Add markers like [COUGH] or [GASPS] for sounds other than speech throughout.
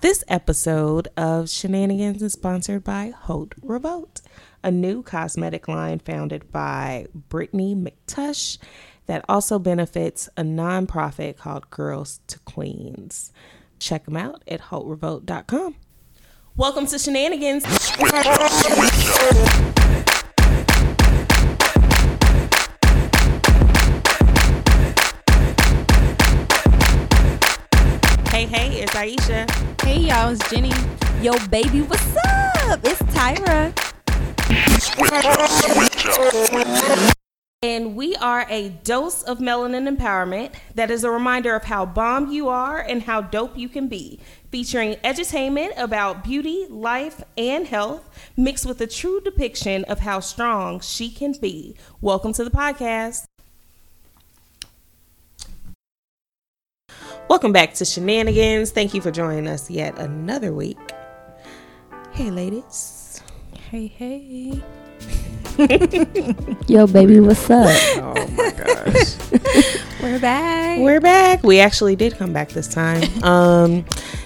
This episode of Shenanigans is sponsored by Haute Revolt, a new cosmetic line founded by Brittany McTush that also benefits a nonprofit called Girls to Queens. Check them out at HauteRevolt.com. Welcome to Shenanigans. Hey, hey, it's Aisha. Hey y'all, it's Jenny. Yo, baby, what's up? It's Tyra. And we are a dose of melanin empowerment that is a reminder of how bomb you are and how dope you can be. Featuring edutainment about beauty, life, and health, mixed with a true depiction of how strong she can be. Welcome to the podcast. Welcome back to Shenanigans. Thank you for joining us yet another week. Hey, ladies. Hey, hey. [LAUGHS] Yo, baby, what's up? Oh my gosh. [LAUGHS] We're back. We're back. We actually did come back this time. [LAUGHS] Um,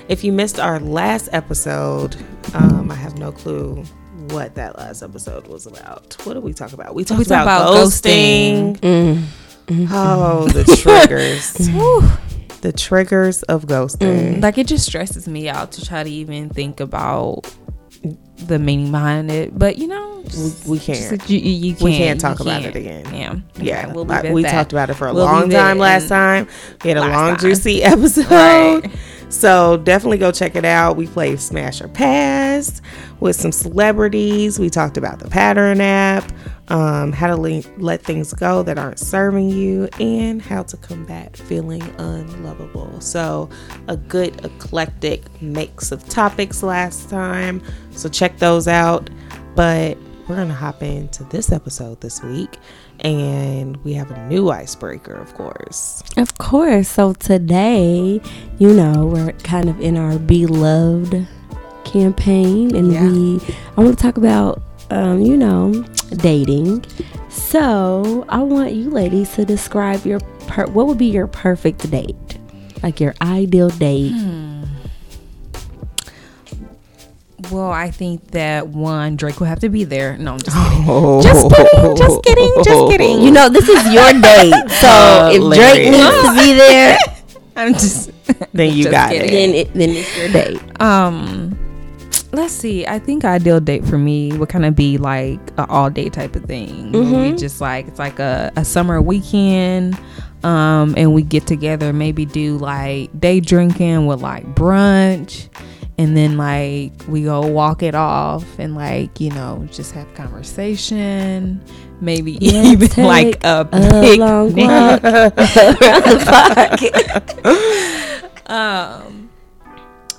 if you missed our last episode, um, I have no clue what that last episode was about. What did we talk about? We talked We talked about, about ghosting. mm-hmm Oh, the triggers. The triggers of ghosting. Mm, like it just stresses me out to try to even think about the meaning behind it. But you know, We, we can't. just- you, you, you We can't, talk about can't. it again. Yeah, yeah, we'll like, leave it at we that. talked about it for a We'll long time last time. We had a long, juicy [LAUGHS] episode. Right. So definitely go check it out. We played Smash or Pass with some celebrities. We talked about the Pattern app, um, how to le- let things go that aren't serving you, and how to combat feeling unlovable. So a good eclectic mix of topics last time. So check those out. But we're gonna hop into this episode this week, and we have a new icebreaker, of course. Of course. So today, you know, we're kind of in our beloved campaign, and Yeah. we I want to talk about, um, you know, dating. So I want you ladies to describe your per- what would be your perfect date, like your ideal date. Well, I think that one Drake will have to be there. No, I'm just Oh. Just kidding, just kidding, [LAUGHS] just kidding. You know, this is your date, [LAUGHS] so if Drake Hilarious. needs to be there, [LAUGHS] I'm just. Then you Just got kidding. it. then it, then it's your date. Um, let's see. I think ideal date for me would kind of be like a all day type of thing. where We just like it's like a, a summer weekend. Um, and we get together, maybe do like day drinking with like brunch, and then like we go walk it off and like you know just have conversation. Maybe even like a, a long walk around the park. um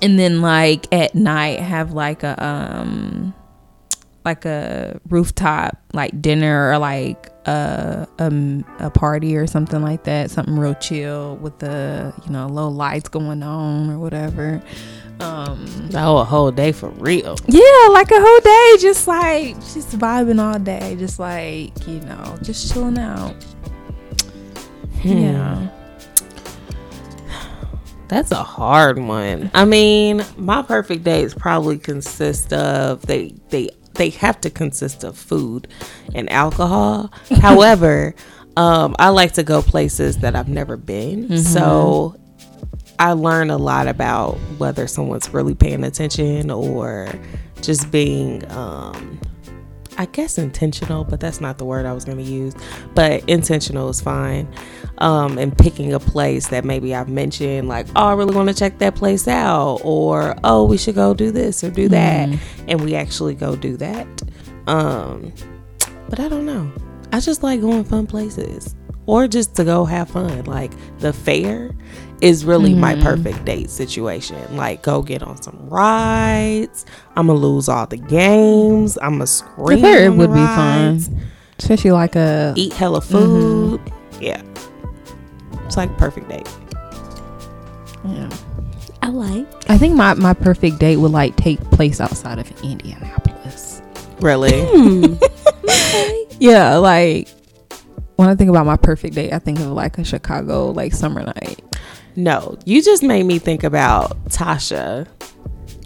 and then like at night have like a um like a rooftop like dinner or like a um a party or something like that something real chill with the you know low lights going on or whatever um Oh, a whole day for real. yeah like a whole day just like just vibing all day just like you know just chilling out yeah That's a hard one. I mean, my perfect days probably consist of they they they have to consist of food and alcohol. [LAUGHS] However, um, I like to go places that I've never been. So I learn a lot about whether someone's really paying attention or just being um I guess intentional, but that's not the word I was going to use. But intentional is fine. Um, and picking a place that maybe I've mentioned, like, oh, I really want to check that place out, or oh, we should go do this or do that, and we actually go do that. Um, but I don't know. I just like going fun places, or just to go have fun. Like the fair is really my perfect date situation. Like go get on some rides. I'm gonna lose all the games. I'm gonna scream. fair on the would be fun. especially like a Eat hella food. Yeah, it's like perfect date. yeah I like. I think my, my perfect date would like take place outside of Indianapolis. Really? Hmm. [LAUGHS] Yeah, like when I think about my perfect date, I think of like a Chicago like summer night. No, you just made me think about Tasha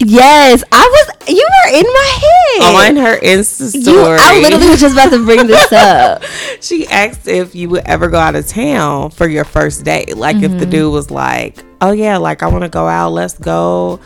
Yes, I was. You were in my head. On her Insta You, story, I literally was just about to bring this [LAUGHS] up. she asked if you would ever go out of town for your first date. Like if Mm-hmm. the dude was like, "Oh yeah, like I want to go out. Let's go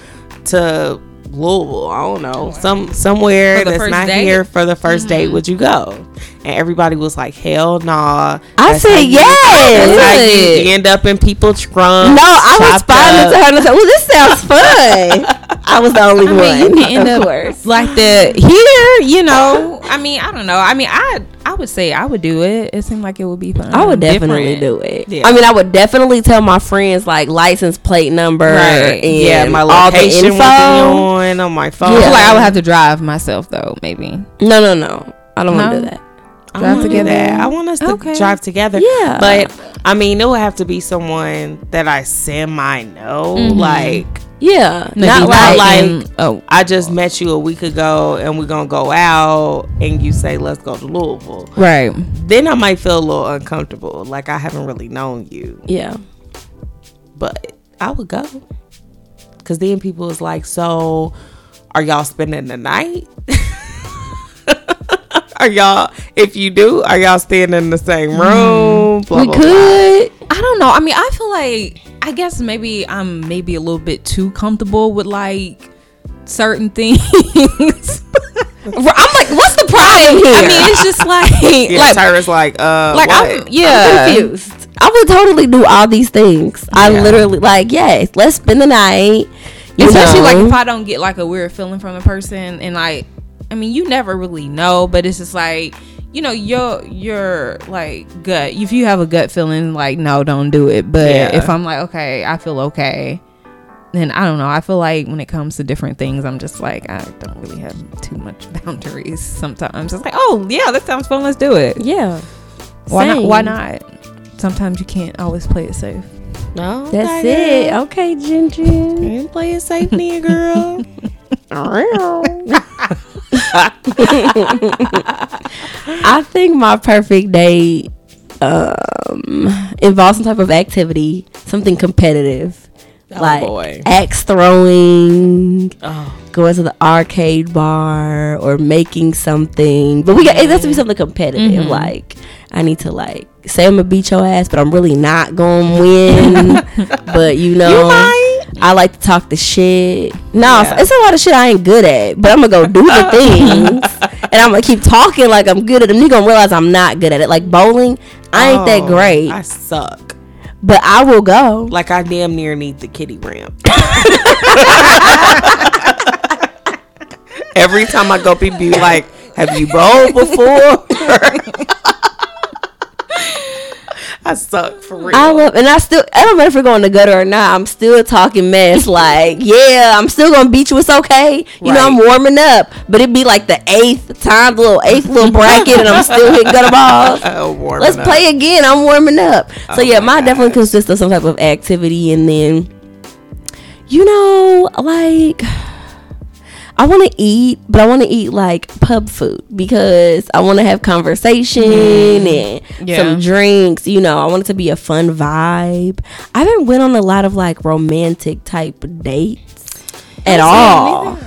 to Louisville. I don't know, some somewhere that's not date? here for the 1st date. Mm-hmm. Would you go?" And everybody was like, "Hell nah." I That's said how you- yes. That's how you end up in people trunks. No, I chopped responded to her and I said, "Well, this sounds [LAUGHS] fun." I was the only I one. mean, you can end up [LAUGHS] course. like the here, you know. I mean, I don't know. I mean, I I would say I would do it. It seemed like it would be fun. I would definitely Different. do it. Yeah. I mean, I would definitely tell my friends like license plate number Right. and Yeah, my all the location info. would on on my phone. I feel like I would have to drive myself though. Maybe. No, no, no. I don't want to do that. I Drive wanna together? that. I want us to Okay. drive together. Yeah. But I mean, it would have to be someone that I semi know. Mm-hmm. Like Yeah, Maybe not not like, like- oh, I just met you a week ago and we're gonna go out and you say let's go to Louisville. right. Then I might feel a little uncomfortable. Like I haven't really known you. yeah. But I would go. Cause then people is like, so are y'all spending the night? [LAUGHS] are y'all if you do, are y'all staying in the same mm-hmm. room? Blah, we blah, blah. could. I don't know. I mean, I feel like I guess maybe I'm maybe a little bit too comfortable with like certain things. [LAUGHS] I'm like, what's the problem here? I mean, it's just like [LAUGHS] Yeah, like Tyra's like, uh, like what? I'm yeah. confused. I would totally do all these things. I literally like, yes, let's spend the night. You Especially know. like if I don't get like a weird feeling from a person and like I mean you never really know, but it's just like you know your your like gut. If you have a gut feeling, like no, don't do it. But Yeah. if I'm like okay, I feel okay, then I don't know. I feel like when it comes to different things, I'm just like I don't really have too much [LAUGHS] boundaries. Sometimes it's like oh yeah, that sounds fun. Let's do it. yeah. Why not? Why not? Sometimes you can't always play it safe. no, That's it. girl. Okay, Ginger. You play it safe, then, girl. [LAUGHS] [LAUGHS] [LAUGHS] I think my perfect day um involves some type of activity, something competitive. Oh, like boy. axe throwing, oh, going to the arcade bar or making something. But we got it has to be something competitive. Mm-hmm. Like I need to like say I'm gonna beat your ass, but I'm really not gonna win. [LAUGHS] but you know, You might. I like to talk the shit. No, Yeah. it's a lot of shit I ain't good at, but I'm gonna go do the [LAUGHS] things, and I'm gonna keep talking like I'm good at them. You gonna realize I'm not good at it. Like bowling, I ain't that Oh, great, I suck. but I will go. Like I damn near need the kitty ramp. [LAUGHS] Every time I go, people be like, "Have you bowled before?" [LAUGHS] I suck for real. I love, and I still, I don't matter if we're going to gutter or not. I'm still talking mess. [LAUGHS] like, yeah, I'm still gonna beat you. It's okay. You know, I'm warming up, but it'd be like the eighth time, the little eighth little bracket, and I'm still hitting gutter balls. [LAUGHS] Oh, Let's up. play again. I'm warming up. So Oh yeah, my mine definitely consists of some type of activity, and then, you know, like. I want to eat, but I want to eat like pub food because I want to have conversation and Yeah. some drinks. You know, I want it to be a fun vibe. I haven't went on a lot of like romantic type dates at all.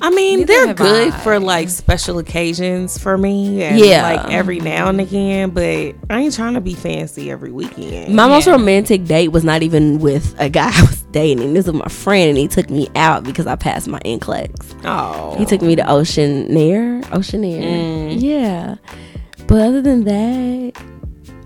I mean, Neither they're good I. for like special occasions for me. And Yeah. Like every now and again, but I ain't trying to be fancy every weekend. My most romantic date was not even with a guy [LAUGHS] I was dating. This was my friend, and he took me out because I passed my NCLEX. oh. He took me to ocean Oceanaire. Oceanaire. Mm. Yeah. But other than that,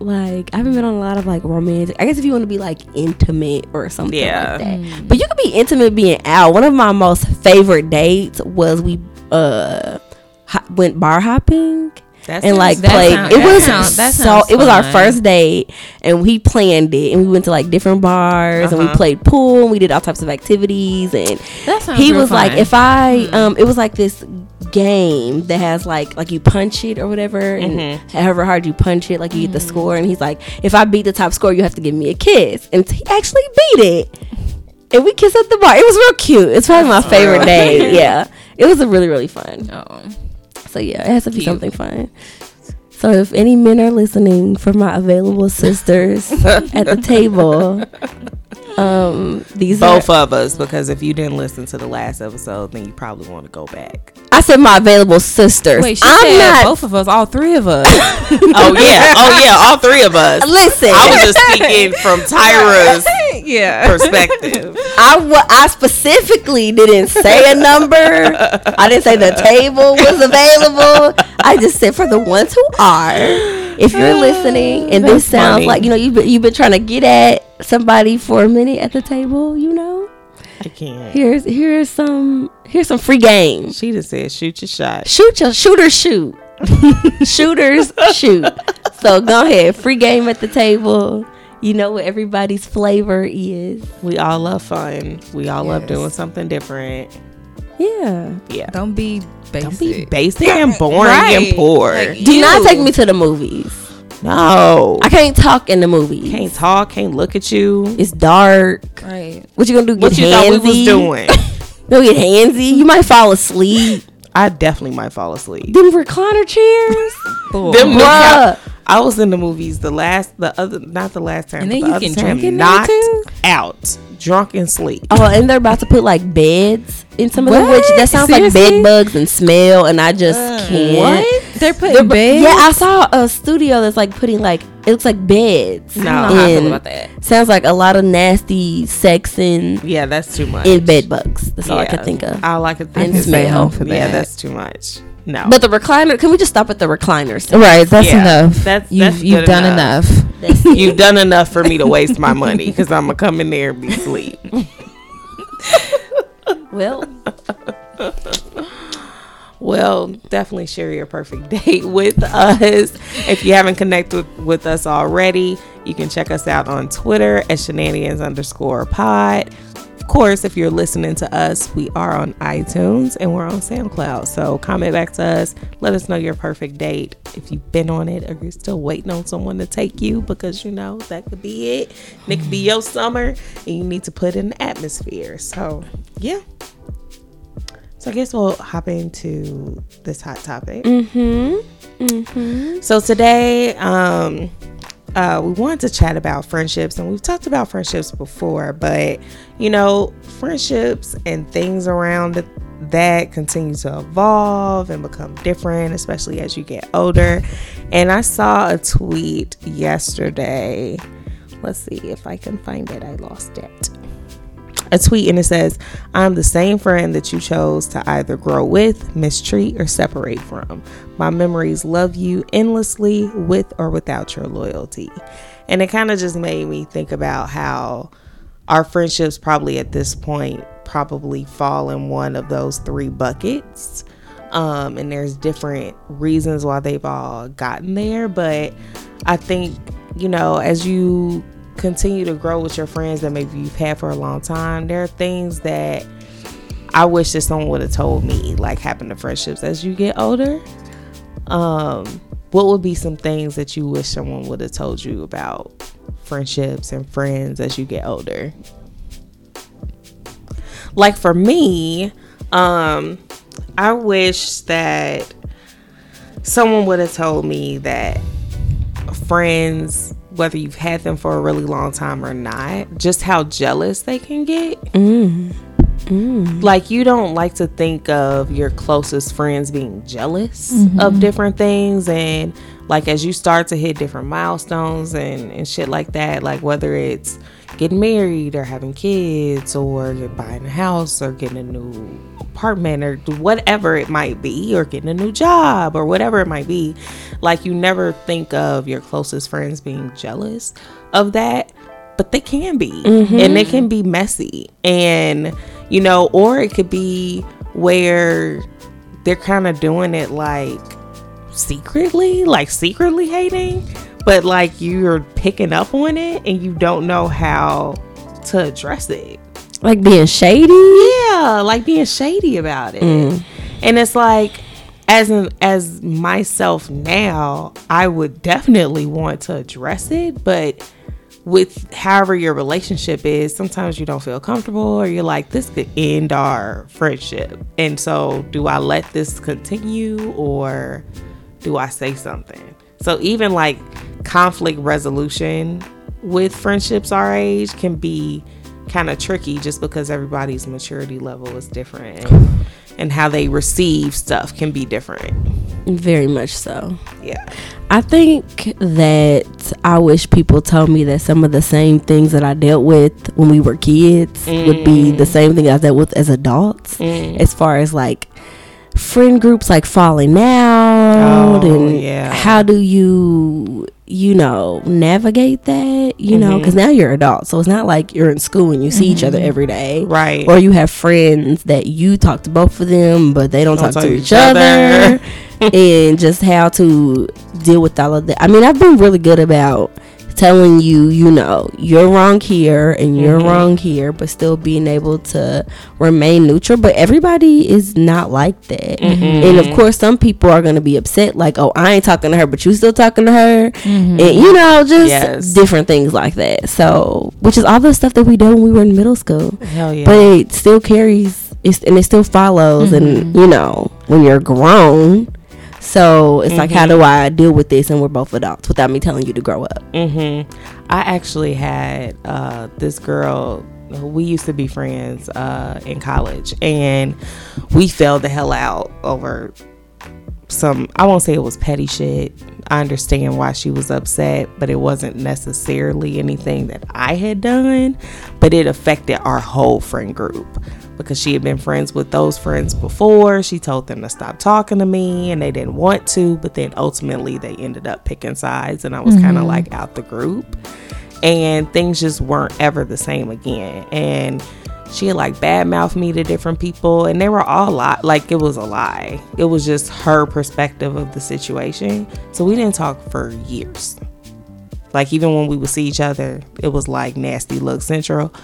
like I haven't been on a lot of like romantic. I guess if you want to be like intimate or something Yeah. like that. But you could be intimate being out. One of my most favorite dates was we uh ho- went bar hopping That and sounds- like played. sound- it that was sound- that so. sounds It was our first date, and we planned it, and we went to like different bars, and we Uh-huh. played pool, and we did all types of activities, and That he real was like, if I um, it was like this game that has like like you punch it or whatever, and Mm-hmm. however hard you punch it, like you get the score, and he's like, if I beat the top score, you have to give me a kiss, and he actually beat it. And we kissed at the bar. It was real cute. It's probably my favorite day. [LAUGHS] Yeah, it was a really really fun. Oh. So yeah, it has to be Cute. something fun. So if any men are listening for my available sisters [LAUGHS] at the table, Um, these are Both of us, because if you didn't listen to the last episode, then you probably want to go back. I said my available sisters. Wait, she I'm said not. both of us, all three of us. [LAUGHS] Oh yeah, oh yeah, all three of us. Listen, I was just speaking from [LAUGHS] Tyra's yeah. perspective. I I specifically didn't say a number. I didn't say the table was available. I just said for the ones who are. If you're listening and this sounds funny. like you know you've been, you've been trying to get at somebody for a minute at the table, you know, I can't. here's here's some here's some free game. She just said, "Shoot your shot." Shoot your shooter shoot. [LAUGHS] Shooters shoot. So go ahead, free game at the table. You know what everybody's flavor is. We all love fun. We all love doing something different. Yeah. Yeah. Don't be basic. Don't be basic and boring Right. and poor. Like, Do not take me to the movies. No, I can't talk in the movies. can't talk. Can't look at you. It's dark. Right. What you gonna do? Get What you thought we was doing? [LAUGHS] Don't get handsy. You might fall asleep. I definitely might fall asleep. Them recliner chairs. Them Bruh. I was in the movies the last, the other, not the last time, And then the you other can time, drink in there knocked too? out, drunk and sleep. Oh, and they're about to put like beds in some of them, which that sounds like Seriously? bed bugs and smell, and I just Uh, can't. What? They're putting They're beds? Yeah, I saw a studio that's like putting like it looks like beds. No. I don't know feel about that. Sounds like a lot of nasty sex and Yeah, that's too much. in bed bugs. That's all I Yeah. could think of. All I could And think is stay that. home for Yeah, that. that's too much. No, But the recliner, can we just stop at the recliners? Right, that's Yeah, enough. that's- you've that's you've done enough. enough. [LAUGHS] You've done enough for me to waste my money because I'm gonna come in there and be asleep. [LAUGHS] well, Well, definitely share your perfect [LAUGHS] date with us. If you haven't connected with us already, you can check us out on Twitter at shenanigans underscore pod. Of course, if you're listening to us, we are on iTunes and we're on SoundCloud. So comment back to us. Let us know your perfect date. If you've been on it or you're still waiting on someone to take you because you know that could be it. And it could be your summer and you need to put in the atmosphere. So, yeah. So I guess we'll hop into this hot topic. Mm-hmm. Mm-hmm. So today, um, uh, we wanted to chat about friendships, and we've talked about friendships before, but you know, friendships and things around that continue to evolve and become different, especially as you get older. And I saw a tweet yesterday. Let's see if I can find it. I lost it a tweet and it says, I'm the same friend that you chose to either grow with, mistreat, or separate from. My memories love you endlessly with or without your loyalty. And it kind of just made me think about how our friendships probably at this point probably fall in one of those three buckets. Um, and there's different reasons why they've all gotten there. But I think, you know, as you continue to grow with your friends that maybe you've had for a long time, there are things that I wish that someone would have told me, like happen to friendships as you get older. Um, what would be some things that you wish someone would have told you about friendships and friends as you get older? Like for me, um, I wish that someone would have told me that friends, whether you've had them for a really long time or not, just how jealous they can get. Mm. Mm. Like, you don't like to think of your closest friends being jealous of mm-hmm. different things. And, like, as you start to hit different milestones and, and shit like that, like, whether it's getting married or having kids or buying a house or getting a new apartment or whatever it might be or getting a new job or whatever it might be like you never think of your closest friends being jealous of that but they can be. Mm-hmm. And they can be messy. And you know or it could be where they're kind of doing it like secretly like secretly hating but like you're picking up on it and you don't know how to address it. Like being shady. yeah like being shady about it. Mm. And it's like as an as myself now i would definitely want to address it but with however your relationship is sometimes you don't feel comfortable or you're like this could end our friendship. And so do i let this continue or do i say something? So even like conflict resolution with friendships our age can be kind of tricky just because everybody's maturity level is different and, and how they receive stuff can be different. Very much so. Yeah. I think that I wish people told me that some of the same things that I dealt with when we were kids would be mm. the same thing I dealt with as adults, mm. as far as like friend groups like falling out Oh, and yeah. how do you you know navigate that you know mm-hmm. because now you're adult so it's not like you're in school and you see each other mm-hmm. every day Right. or you have friends that you talk to both of them but they don't, Don't talk talk to each other, other. [LAUGHS] and just how to deal with all of that i mean i've been really good about telling you you know you're wrong here and you're Mm-hmm. wrong here but still being able to remain neutral but everybody is not like that Mm-hmm. and of course some people are going to be upset like oh i ain't talking to her but you still talking to her and you know just Yes. different things like that so which is all the stuff that we did when we were in middle school Hell yeah. but it still carries it's, and it still follows and you know when you're grown so it's like how do i deal with this and we're both adults without me telling you to grow up Mm-hmm. I actually had uh, this girl. We used to be friends uh, in college, and we fell the hell out over some. I won't say it was petty shit. I understand why she was upset, but it wasn't necessarily anything that I had done. But it affected our whole friend group because she had been friends with those friends before. She told them to stop talking to me, and they didn't want to. But then ultimately, they ended up picking sides, and I was kind of mm-hmm. like out the group and things just weren't ever the same again. And she had like badmouthed me to different people, and they were all lie. Like it was a lie. It was just her perspective of the situation. So we didn't talk for years. Like even when we would see each other, it was like nasty look central.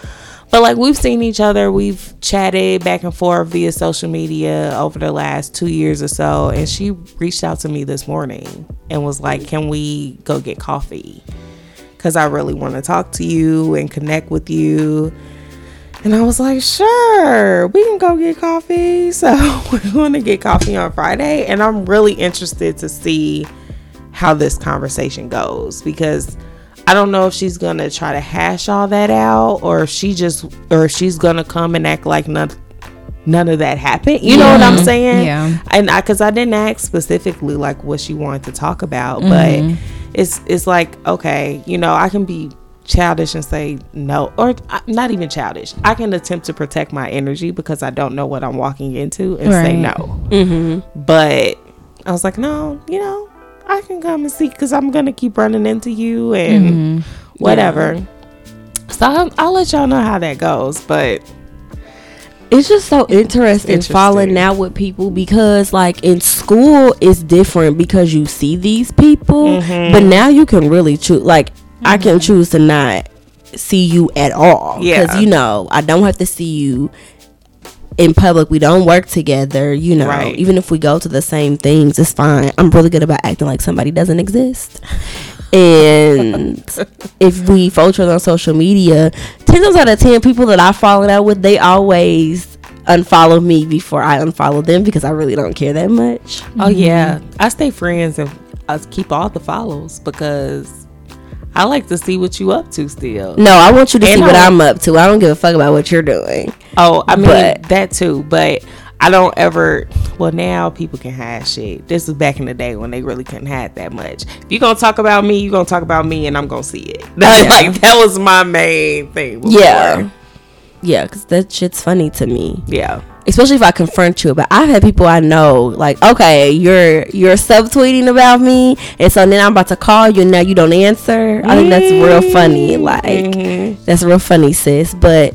But like we've seen each other, we've chatted back and forth via social media over the last two years or so. And she reached out to me this morning and was like, Can we go get coffee? Because I really want to talk to you and connect with you. And I was like, Sure, we can go get coffee. [LAUGHS] So we're going to get coffee on Friday. And I'm really interested to see how this conversation goes because I don't know if she's gonna try to hash all that out or if she just or if she's gonna come and act like none none of that happened. You know what I'm saying? Yeah. And I because I didn't ask specifically like what she wanted to talk about, but it's it's like okay, you know, I can be childish and say no or uh, not even childish i can attempt to protect my energy because i don't know what i'm walking into and say Right. no but I was like, no, you know, I can come and see because I'm gonna keep running into you and mm-hmm. whatever. So I'll, I'll let y'all know how that goes. But it's just so interesting, Interesting. falling out with people because like in school it's different because you see these people mm-hmm. but now you can really choose like i can mm-hmm. choose to not see you at all because Yeah. you know i don't have to see you in public we don't work together you know. Right. even if we go to the same things it's fine. I'm really good about acting like somebody doesn't exist. And [LAUGHS] if we follow each other on social media, ten times out of ten, people that I've fallen out with, they always unfollow me before I unfollow them because I really don't care that much. oh yeah, mm-hmm. I stay friends and I keep all the follows because I like to see what you up to still. No, I want you to And see what I- I'm up to. I don't give a fuck about what you're doing. Oh, I mean But- that too, but I don't ever. Well, now people can hide shit. This was back in the day when they really couldn't hide that much. If you gonna talk about me, you're gonna talk about me, and I'm gonna see it. [LAUGHS] like that was my main thing. Before. Yeah. Yeah, because that shit's funny to me. yeah. Especially if I confront you. But I've had people I know, like, okay, you're you're subtweeting about me, and so then I'm about to call you, and now you don't answer. I think that's real funny. Mm-hmm. Like, that's real funny, sis. But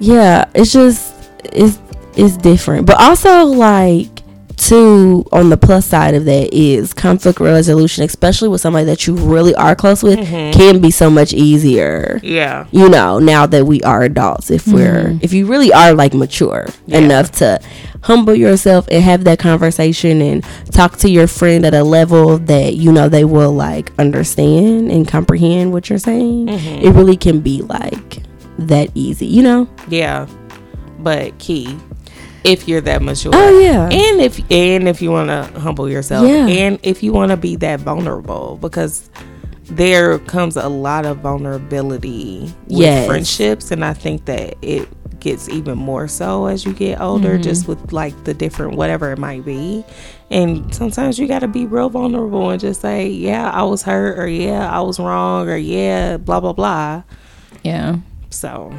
yeah, it's just it's it's different. But also like too on the plus side of that is conflict resolution, especially with somebody that you really are close with, mm-hmm. can be so much easier. Yeah. you know now that we are adults if we're mm-hmm. if you really are like mature enough to humble yourself and have that conversation and talk to your friend at a level that you know they will like understand and comprehend what you're saying mm-hmm. it really can be like that easy you know? Yeah. But key, if you're that mature. Oh, yeah. And if and if you want to humble yourself, Yeah. and if you want to be that vulnerable, because there comes a lot of vulnerability with Yes. friendships and i think that it gets even more so as you get older Mm-hmm. just with like the different whatever it might be and sometimes you got to be real vulnerable and just say yeah i was hurt or yeah i was wrong or yeah blah blah blah Yeah. so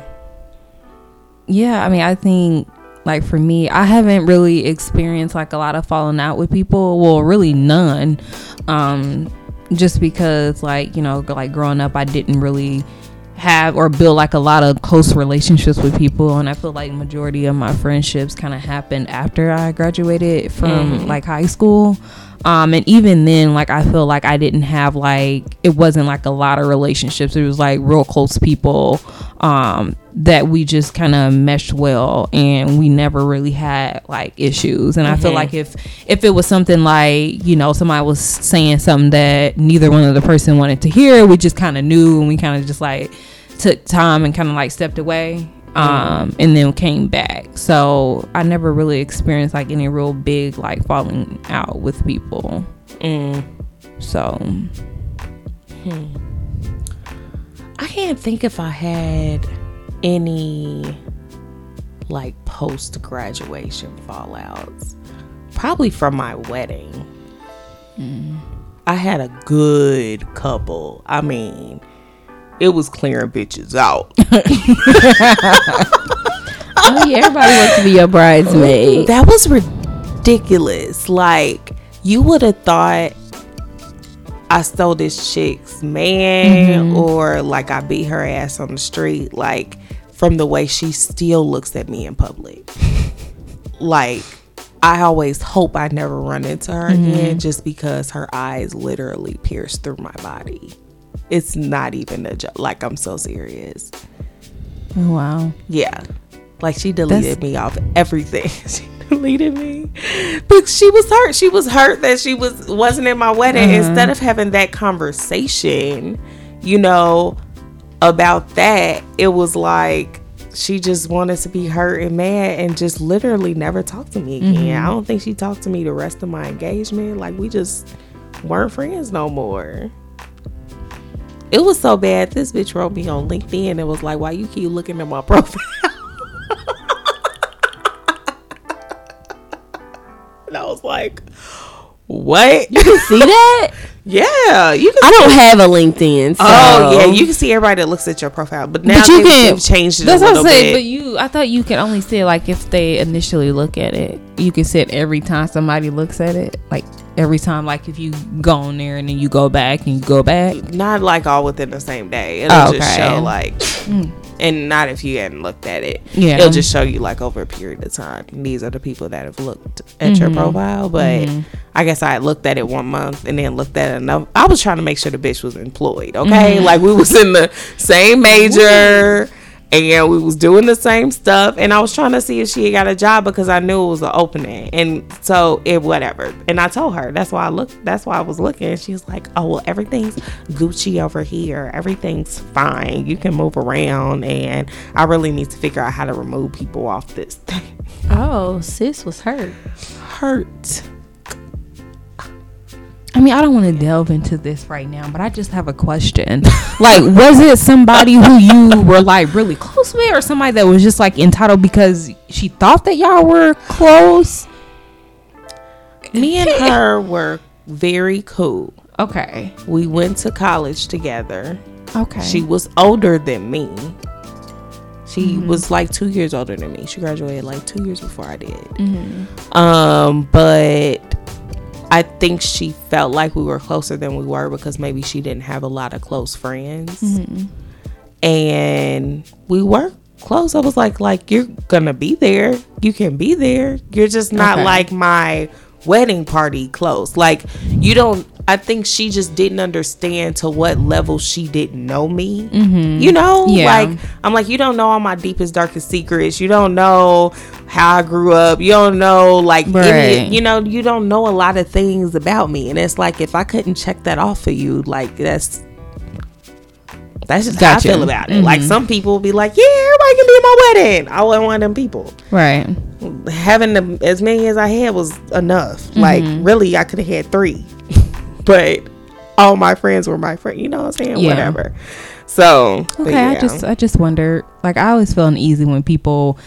Yeah, I mean, I think like for me, I haven't really experienced like a lot of falling out with people. Well, really none. Um just because like, you know, like growing up I didn't really have or build like a lot of close relationships with people and I feel like majority of my friendships kind of happened after I graduated from like high school. Um and even then like I feel like I didn't have like it wasn't like a lot of relationships. It was like real close people um that we just kind of meshed well and we never really had like issues. And i feel like if if it was something like you know somebody was saying something that neither one of the person wanted to hear we just kind of knew and we kind of just like took time and kind of like stepped away um and then came back. So i never really experienced like any real big like falling out with people. Mm. so. Hmm. I can't think if I had any like post graduation fallouts. Probably from my wedding. I had a good couple. I mean, it was clearing bitches out. [LAUGHS] oh yeah, everybody wants to be your bridesmaid. that was ridiculous. Like, you would have thought I stole this chick's man mm-hmm. or like I beat her ass on the street, like from the way she still looks at me in public. [LAUGHS] like, I always hope I never run into her again just because her eyes literally pierce through my body. It's not even a joke. Like, I'm so serious. wow Yeah. Like she deleted That's- me off everything. [LAUGHS] she deleted me. But she was hurt. She was hurt that she was wasn't in my wedding. Uh-huh. Instead of having that conversation, you know, about that, it was like she just wanted to be hurt and mad and just literally never talk to me again. Mm-hmm. I don't think she talked to me the rest of my engagement. Like we just weren't friends no more. It was so bad. This bitch wrote me on LinkedIn and was like, "Why you keep looking at my [LAUGHS] profile?" and I was like, "What?" You can see [LAUGHS] that? yeah, you can. I don't have a LinkedIn. So. Oh yeah, you can see everybody that looks at your profile, but now But you can- changed it That's a what I'm saying. But you, I thought you can only see it like if they initially look at it. You can see it every time somebody looks at it. Like every time, like if you go on there and then you go back and you go back. not like all within the same day. It'll Oh, just okay. show like, hmm. And not if you hadn't looked at it. Yeah. it'll just show you like over a period of time. These are the people that have looked at your mm-hmm. profile. But mm-hmm. I guess I looked at it one month and then looked at another. I was trying to make sure the bitch was employed. Okay, mm-hmm. like we was in the same major. [LAUGHS] And we was doing the same stuff, and I was trying to see if she had got a job because I knew it was an opening, and so it whatever. And I told her that's why I looked. That's why I was looking. She was like, "Oh well, everything's Gucci over here. Everything's fine. You can move around." And I really need to figure out how to remove people off this thing. Oh, sis was hurt. Hurt. I mean, I don't want to delve into this right now, but I just have a question. like, was it somebody who you were like really close with, or somebody that was just like entitled because she thought that y'all were close? Me and [LAUGHS] her were very cool. Okay. We went to college together. Okay. She was older than me. She was like two years older than me. She graduated like two years before I did. Um, but I think she felt like we were closer than we were because maybe she didn't have a lot of close friends. Mm-hmm. And we were close. I was like, like you're gonna be there. You can be there. You're just not Okay. like my wedding party close. Like you don't. I think she just didn't understand to what level she didn't know me. Mm-hmm. You know, Yeah. like I'm like, you don't know all my deepest, darkest secrets. You don't know how I grew up. You don't know, like, any- you know, you don't know a lot of things about me. And it's like, if I couldn't check that off for you, like, that's. That's just Gotcha. how I feel about it. Like mm-hmm. some people will be like, "Yeah, everybody can be at my wedding." I wasn't one of them people. right. Having them, as many as I had was enough. Mm-hmm. Like really, I could have had three, [LAUGHS] but all my friends were my friend. You know what I'm saying? Yeah. Whatever. So Okay, I just I just wondered. Like I always feel uneasy when people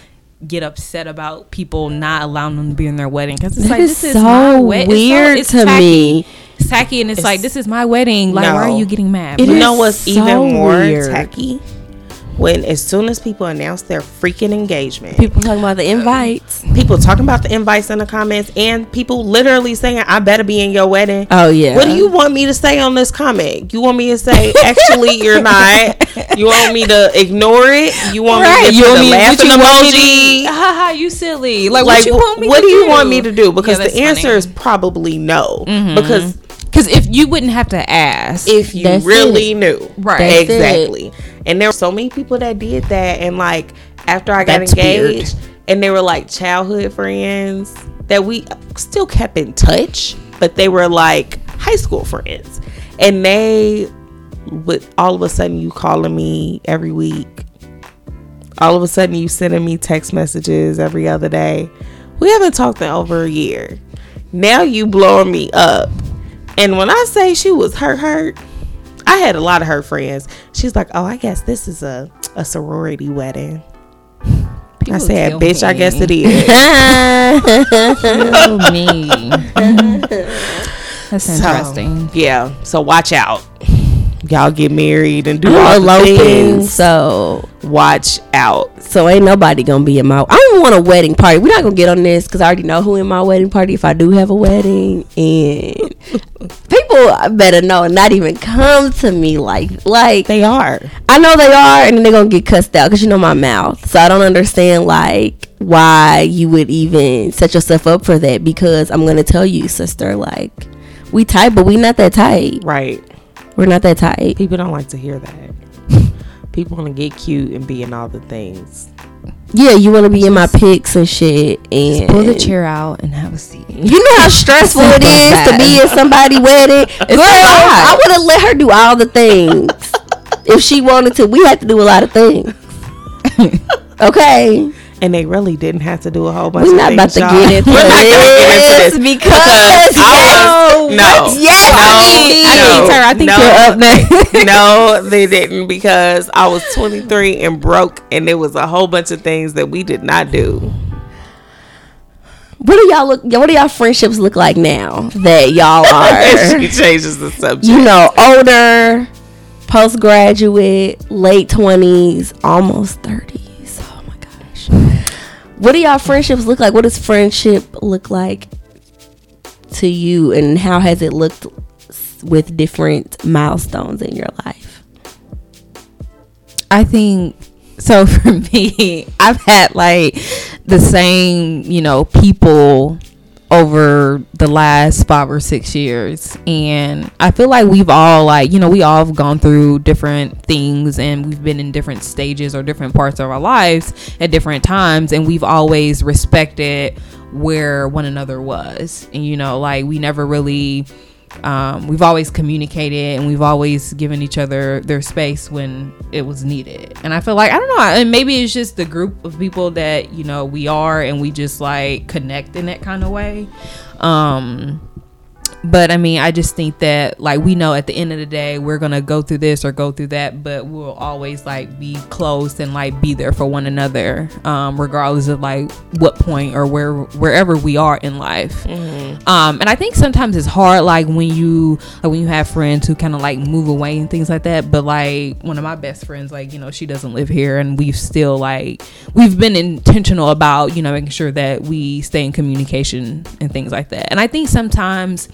get upset about people not allowing them to be in their wedding because it's That like is this is so weird to tacky. me. It's tacky, and it's, like this is my wedding. Like, why are you getting mad? It you know what's so even more weird. tacky? When as soon as people announce their freaking engagement, People talking about the invites. people talking about the invites in the comments, and people literally saying, "I better be in your wedding." Oh yeah. What do you want me to say on this comment? You want me to say, actually, you're not. [LAUGHS] You want me to ignore it? You want Right, me to you want the me, laughing you emoji? haha, you silly. Like, like, what you want me what to do you want me to do? Because Yeah, the answer is probably no. Mm-hmm. Because because if you wouldn't have to ask, if you That's really it. knew, Right. That's it. exactly. And there were so many people that did that, and like after I got That's weird. engaged, and they were like childhood friends that we still kept in touch, but they were like high school friends, and they would all of a sudden you calling me every week. All of a sudden you sending me text messages every other day. We haven't talked in over a year. Now you blowing me up. And when I say she was hurt, hurt, I had a lot of her friends. She's like, "Oh, I guess this is a a sorority wedding." I said, "Bitch, I guess it is." Kill me. [LAUGHS] That's interesting. So, yeah. So watch out. Y'all get married and do all eloping, things. so Watch out. so ain't nobody gonna be in my. I don't want a wedding party. We're not gonna get on this because I already know who in my wedding party. If I do have a wedding, and [LAUGHS] people better know and not even come to me like like They are. I know they are, and then they're gonna get cussed out because you know my mouth. So I don't understand like why you would even set yourself up for that. Because I'm gonna tell you, sister, like we tight, but we not that tight. Right. We're not that tight. People don't like to hear that. People want to get cute and be in all the things. Yeah, you want to be in my pics and shit, and Pull the chair out and have a seat. You know how stressful it is to be in somebody's wedding. [LAUGHS] Girl, I would have let her do all the things [LAUGHS] if she wanted to. We had to do a lot of things. [LAUGHS] Okay, And they really didn't have to do a whole bunch we're of not about things. to get into [LAUGHS] We're not gonna get into this this because I was- no. yes, No, we no, did. I think no. you're up next. [LAUGHS] no, they [LAUGHS] didn't because I was 23 and broke, and there was a whole bunch of things that we did not do. What do y'all look? What do y'all friendships look like now that y'all are? she changes the subject. you know, older, postgraduate, late twenties, almost thirties. What do y'all friendships look like? What does friendship look like to you and how has it looked with different milestones in your life? I think so [LAUGHS] for me, I've had like the same, you know, people over the last five or six years. And I feel like we've all like, you know, we all have gone through different things and we've been in different stages or different parts of our lives at different times and we've always respected where one another was. And you know, like we never really um, we've always communicated and we've always given each other their space when it was needed. And I feel like I don't know, and maybe it's just the group of people that you know we are, and we just like connect in that kind of way. Um, but I mean, I just think that like we know at the end of the day we're gonna go through this or go through that, but we'll always like be close and like be there for one another, um, regardless of like what point or where wherever we are in life. Um, and I think sometimes it's hard, like when you like when you have friends who kind of like move away and things like that. But like one of my best friends, like you know, she doesn't live here, and we've still like we've been intentional about you know making sure that we stay in communication and things like that. And I think sometimes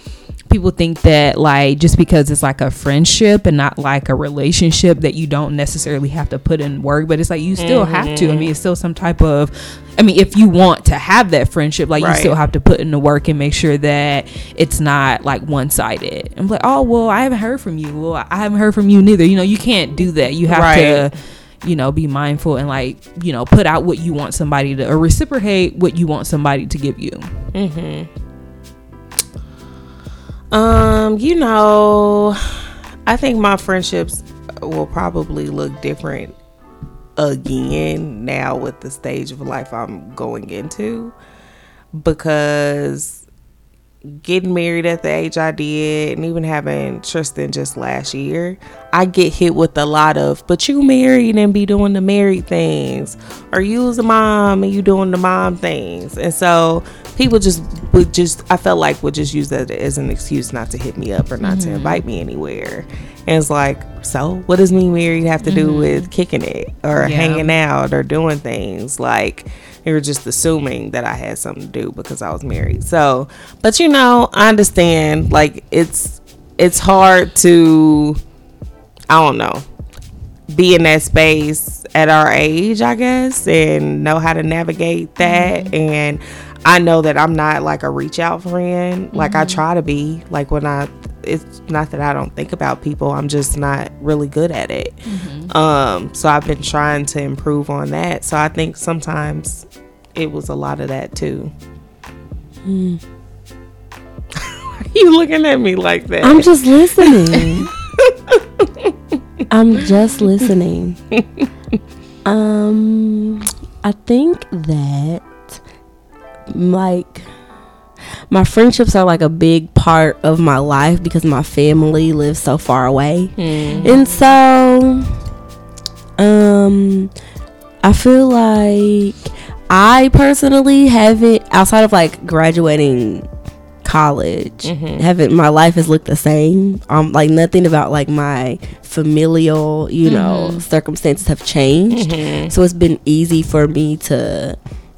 people think that like just because it's like a friendship and not like a relationship that you don't necessarily have to put in work but it's like you still have to. I mm-hmm. mean it's still some type of i mean if you want to have that friendship like you still have to put in the work and make sure that it's not like one-sided. I'm like oh well i haven't heard from you. Well i haven't heard from you neither. You know you can't do that. You have Right. to you know be mindful and like you know put out what you want somebody to or reciprocate what you want somebody to give you mm-hmm. Um, you know, I think my friendships will probably look different again now with the stage of life I'm going into because getting married at the age I did, and even having Tristan just last year, I get hit with a lot of, but you married and be doing the married things, or you was a mom and you doing the mom things, and so people just would just, I felt like would just use that as an excuse not to hit me up or not Mm-hmm. to invite me anywhere, and it's like, so what does me married have to do with kicking it or Mm-hmm. Yeah. hanging out or doing things like? They were just assuming that I had something to do because I was married. So, but you know, I understand. Like it's it's hard to I don't know be in that space at our age, I guess, and know how to navigate that. Mm-hmm. And I know that I'm not like a reach out friend. Like I mm-hmm. try to be. Like when I, it's not that I don't think about people. I'm just not really good at it. Mm-hmm. Um, so I've been trying to improve on that. So I think sometimes it was a lot of that too. Mm. [LAUGHS] Why are you looking at me like that? I'm just listening. [LAUGHS] I'm just listening. Um, I think that like my friendships are like a big part of my life because my family lives so far away. And so um I feel like I personally haven't outside of like graduating college haven't my life has looked the same. Um like nothing about like my familial you know circumstances have changed. So it's been easy for me to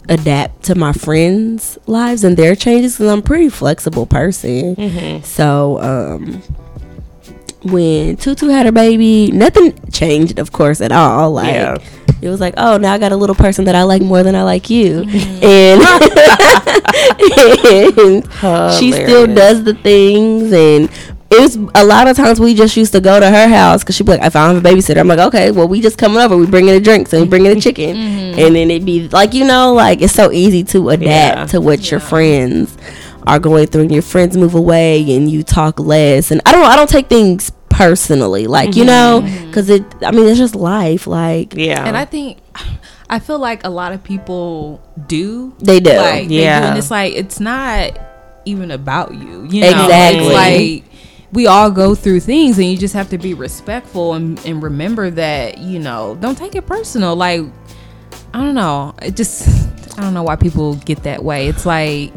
adapt to my friends lives and their changes because i'm a pretty flexible person. So um when Tutu had her baby, nothing changed, of course, at all. Like Yeah. It was like, oh, now I got a little person that I like more than I like you, Mm-hmm. and, [LAUGHS] and she still does the things, and it was a lot of times we just used to go to her house because she'd be like, if I don't have a babysitter, I'm like, okay, well, we just coming over, we bringing the drinks and we bringing the chicken, and then it'd be like, you know, like it's so easy to adapt Yeah. to what your friends are going through and your friends move away and you talk less. And i don't i don't take things personally like you know mm-hmm. because it i mean it's just life like yeah. And I think I feel like a lot of people do. They do. Like, they do, Yeah. and it's like it's not even about you. You know, Exactly. It's like we all go through things, and you just have to be respectful and, and remember that you know don't take it personal. Like I don't know, it just I don't know why people get that way. It's like.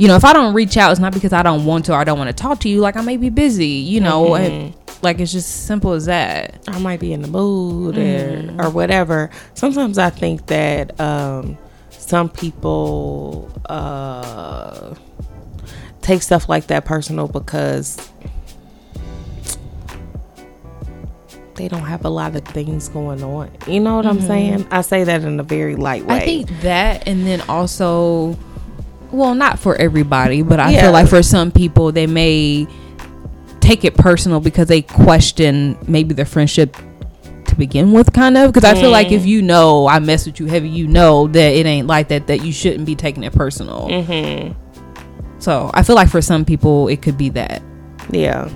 You know, if I don't reach out, it's not because I don't want to or I don't want to talk to you. Like I may be busy, you know. and, mm-hmm. Like it's just simple as that. I might be in the mood or, or whatever. Sometimes I think that um, some people uh, take stuff like that personal because they don't have a lot of things going on. You know what I'm saying? I say that in a very light way. I think that, and then also, well, not for everybody, but I Yeah. feel like for some people, they may take it personal because they question maybe the friendship to begin with, kind of. Because I feel like Mm. if you know I mess with you heavy, you know that it ain't like that. That you shouldn't be taking it personal. Mm-hmm. So I feel like for some people, it could be that. yeah.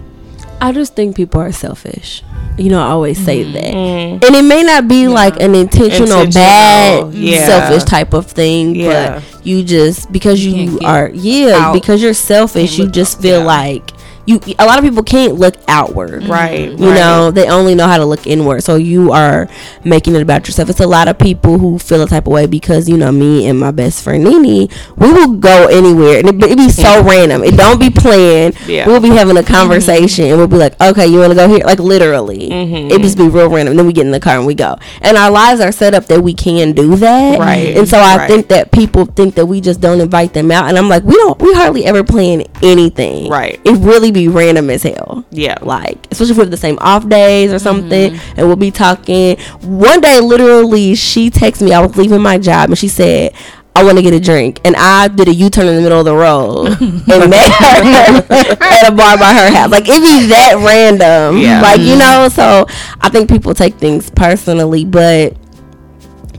i just think people are selfish you know i always say that Mm. and it may not be like an intentional, Intentional, bad yeah. selfish type of thing Yeah. but you just because You you, are yeah out because you're selfish you just feel yeah. like you a lot of people can't look outward. Right. you know they only know how to look inward. So you are making it about yourself. It's a lot of people who feel a type of way because you know me and my best friend nini we will go anywhere. And it, be- it be so [LAUGHS] random. It don't be planned. Yeah. we'll be having a conversation and we'll be like okay you want to go here? Like literally. Mm-hmm. it just be real random. Then we get in the car and we go. And our lives are set up that we can do that. Right. and so I Right. think that people think that we just don't invite them out. And I'm like we don't we hardly ever plan anything. Right. it really be random as hell Yeah. like especially if we have the same off days or something Mm-hmm. and we'll be talking one day literally she texted me i was leaving my job and she said I want to get a drink, and I did a U-turn in the middle of the road [LAUGHS] and met her [LAUGHS] at a bar by her house. Like it be that random, Yeah. Like you know, so I think people take things personally, but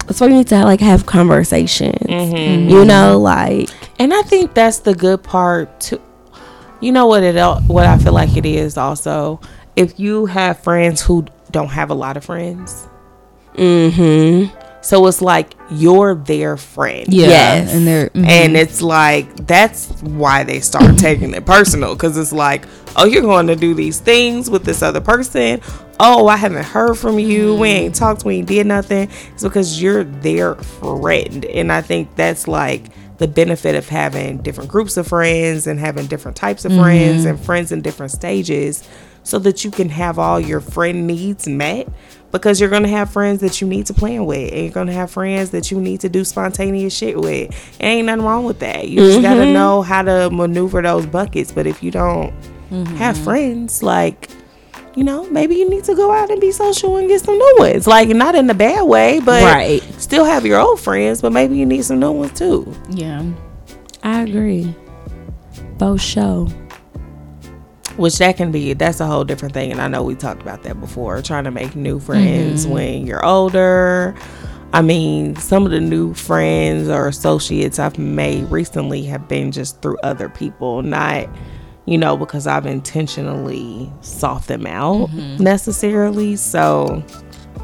that's why you need to like have conversations. Mm-hmm. You know, like And I think that's the good part too. You know what it el- what I feel like it is also if you have friends who don't have a lot of friends. mm-hmm. So it's like you're their friend. Yeah, Yes. and they're mhm. And it's like that's why they start [LAUGHS] taking it personal because it's like, oh, you're going to do these things with this other person. Oh, I haven't heard from you. We ain't talked. We ain't did nothing. It's because you're their friend, and I think that's like the benefit of having different groups of friends and having different types of friends mm-hmm. and friends in different stages, so that you can have all your friend needs met. Because you're gonna have friends that you need to plan with, and you're gonna have friends that you need to do spontaneous shit with. And ain't nothing wrong with that. You just gotta mm-hmm. know how to maneuver those buckets. But if you don't mm-hmm. have friends, like you know, maybe you need to go out and be social and get some new ones. Like not in a bad way, but Right. still have your old friends, but maybe you need some new ones too. yeah. I agree. Faux show. Which that can be that's a whole different thing. And I know we talked about that before, trying to make new friends mm-hmm. when you're older. I mean, some of the new friends or associates I've made recently have been just through other people, not you know, because I've intentionally sought them out necessarily. So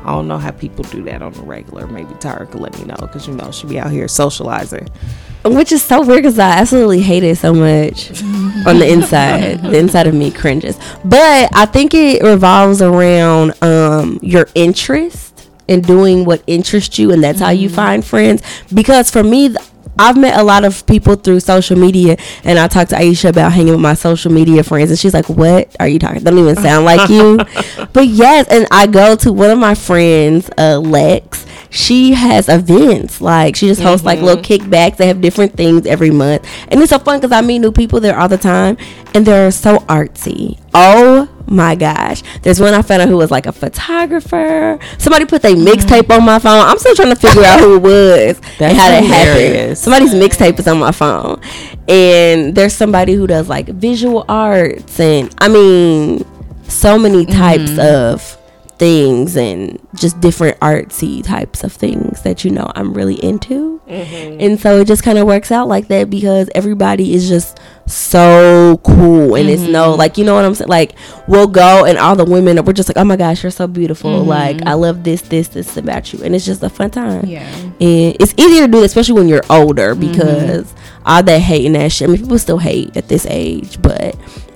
I don't know how people do that on the regular. Maybe Tyra could let me know because you know she be out here socializing. Which is so weird because I absolutely hate it so much [LAUGHS] on the inside. the inside of me cringes. But I think it revolves around um, your interest in doing what interests you, and that's how you find friends. Because for me, I've met a lot of people through social media, and I talked to Aisha about hanging with my social media friends, and she's like, "What are you talking? About? Don't even sound like you." [LAUGHS] but yes, and I go to one of my friends, uh, Lex. She has events like she just hosts like little kickbacks. They have different things every month, and it's so fun because I meet new people there all the time, and they're so artsy. Oh my gosh! There's one I found out who was like a photographer. Somebody put their mixtape on my phone. I'm still trying to figure out who it was [LAUGHS] and how that happened. Somebody's mixtape is on my phone, and there's somebody who does like visual arts, and I mean, so many types mm-hmm. of things and just different artsy types of things that you know I'm really into. Mm-hmm. And so it just kind of works out like that because everybody is just so cool and it's no mm-hmm. like you know what I'm saying like we'll go and all the women we're just like oh my gosh you're so beautiful. Mm-hmm. Like I love this this this about you. And it's just a fun time. Yeah. and it's easier to do especially when you're older because all that hating that shit I mean people still hate at this age but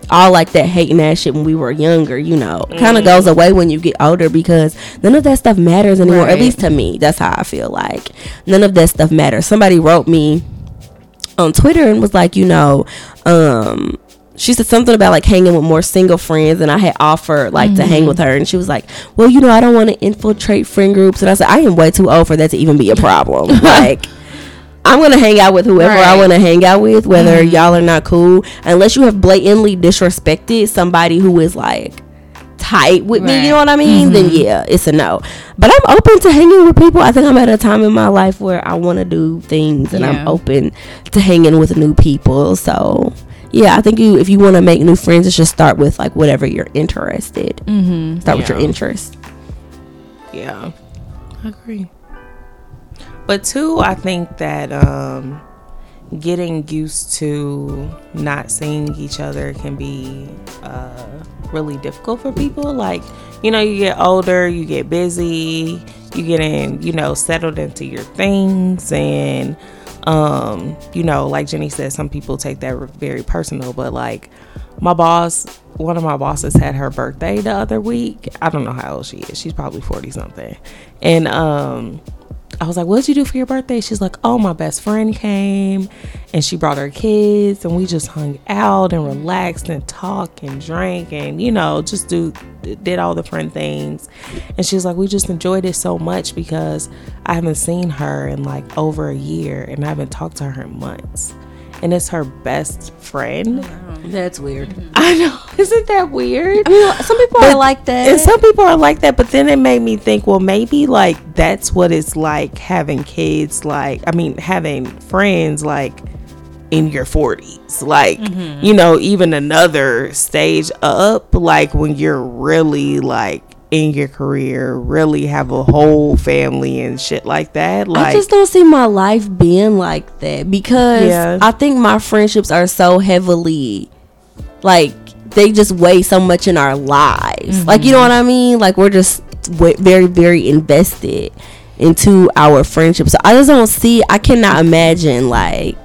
all like that hating that shit when we were younger, you know, kind of goes away when you get older because none of that stuff matters anymore. At least to me, that's how I feel like. None of that stuff matters. Somebody wrote me on Twitter and was like, you know, um, she said something about like hanging with more single friends, and I had offered like to hang with her, and she was like, "Well, you know, I don't want to infiltrate friend groups," and I said, "I am way too old for that to even be a problem." [LAUGHS] like, I'm gonna hang out with whoever I want to hang out with, whether y'all are not cool, unless you have blatantly disrespected somebody who is like tight with me. You know what I mean? Then yeah, it's a no. But I'm open to hanging with people. I think I'm at a time in my life where I want to do things, and Yeah. I'm open to hanging with new people. So yeah, I think you if you want to make new friends, it should start with like whatever you're interested. Mm-hmm. Start with your interest. Yeah, I agree. But two, I think that um, getting used to not seeing each other can be uh, really difficult for people. Like, you know, you get older, you get busy, you get in, you know, settled into your things, and um, you know, like Jenny said, some people take that very personal. But like, my boss, one of my bosses had her birthday the other week. I don't know how old she is. She's probably forty something, and um. I was like, What'd you do for your birthday? She's like, Oh, my best friend came and she brought her kids and we just hung out and relaxed and talked and drank and, you know, just do did all the friend things. And she's like, We just enjoyed it so much because I haven't seen her in like over a year and I haven't talked to her in months. And it's her best friend. That's weird. [LAUGHS] I know. Isn't that weird? I mean, some people But- are like that. And some people are like that, but then it made me think, well, maybe like that's what it's like having kids, like, I mean, having friends like in your 40s. Like, mm-hmm. you know, even another stage up, like when you're really like in your career, really have a whole family and shit like that. Like, I just don't see my life being like that because Yeah. I think my friendships are so heavily like they just weigh so much in our lives. Like you know mm-hmm. what I mean? Like we're just w- very very invested. into our friendship. So I just don't see. I cannot imagine like.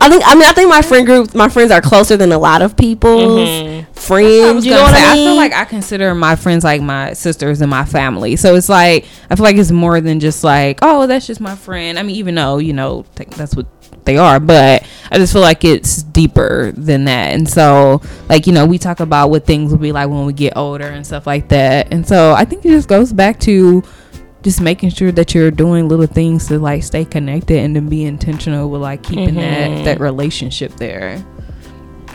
I think. I mean, I think my friend group, my friends are closer than a lot of people's Mm-hmm. friends. You know what say, I mean? I feel like I consider my friends like my sisters and my family. So it's like I feel like it's more than just like, oh, that's just my friend. I mean, even though you know that's what they are, but I just feel like it's deeper than that. And so, like you know, we talk about what things will be like when we get older and stuff like that. And so I think it just goes back to just making sure that you're doing little things to like stay connected and to be intentional with like keeping that mm-hmm. that relationship there.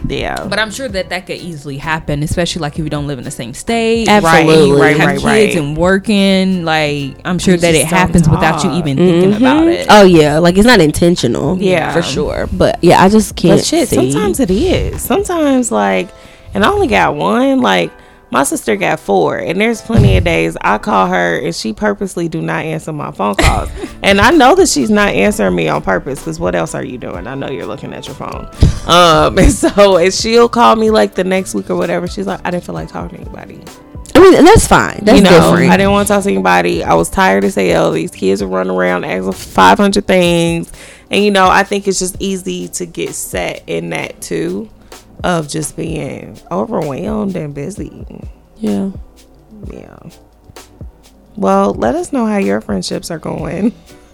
Yeah. But I'm sure that that could easily happen, especially like if you don't live in the same state, Absolutely. right? Right, have right, kids right. and working. Like I'm sure You that it don't happens without you talk. even thinking mm-hmm. about it. Oh yeah, like it's not intentional. Yeah. for sure. But yeah, I just can't. But shit, see. sometimes it is. Sometimes like, and I only got one. Like my sister got four, and there's plenty of days I call her and she purposely do not answer my phone calls, [LAUGHS] and I know that she's not answering me on purpose. Because what else are you doing? I know you're looking at your phone. Um, [LAUGHS] and so and she'll call me like the next week or whatever. She's like, I didn't feel like talking to anybody. I mean, that's fine. That's you know, different. I didn't want to talk to anybody. I was tired as hell. These kids are running around asking 500 things. And, you know, I think it's just easy to get set in that too of just being overwhelmed and busy. yeah. Yeah. Well, let us know how your friendships are going. [LAUGHS]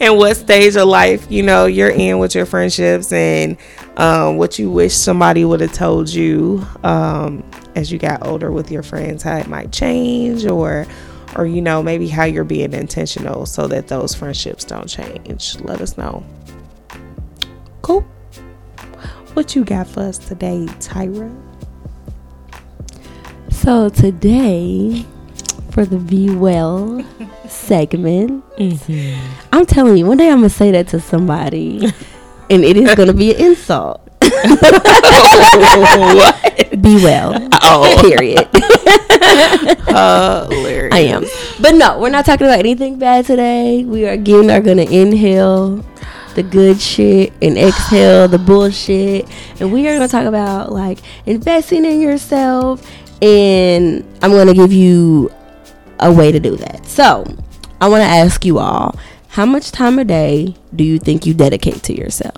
and what stage of life you know you're in with your friendships and um, what you wish somebody would have told you um, as you got older with your friends how it might change or or you know maybe how you're being intentional so that those friendships don't change let us know what you got for us today tyra So today, for the Be Well [LAUGHS] segment, mm-hmm. I'm telling you, one day I'm gonna say that to somebody, [LAUGHS] and it is gonna be an insult. [LAUGHS] Be well. Oh. Period. hilarious I am. But no, we're not talking about anything bad today. We are again are gonna inhale the good shit and exhale the bullshit. And we are gonna talk about like investing in yourself and I'm gonna give you a way to do that. So I wanna ask you all, how much time a day do you think you dedicate to yourself?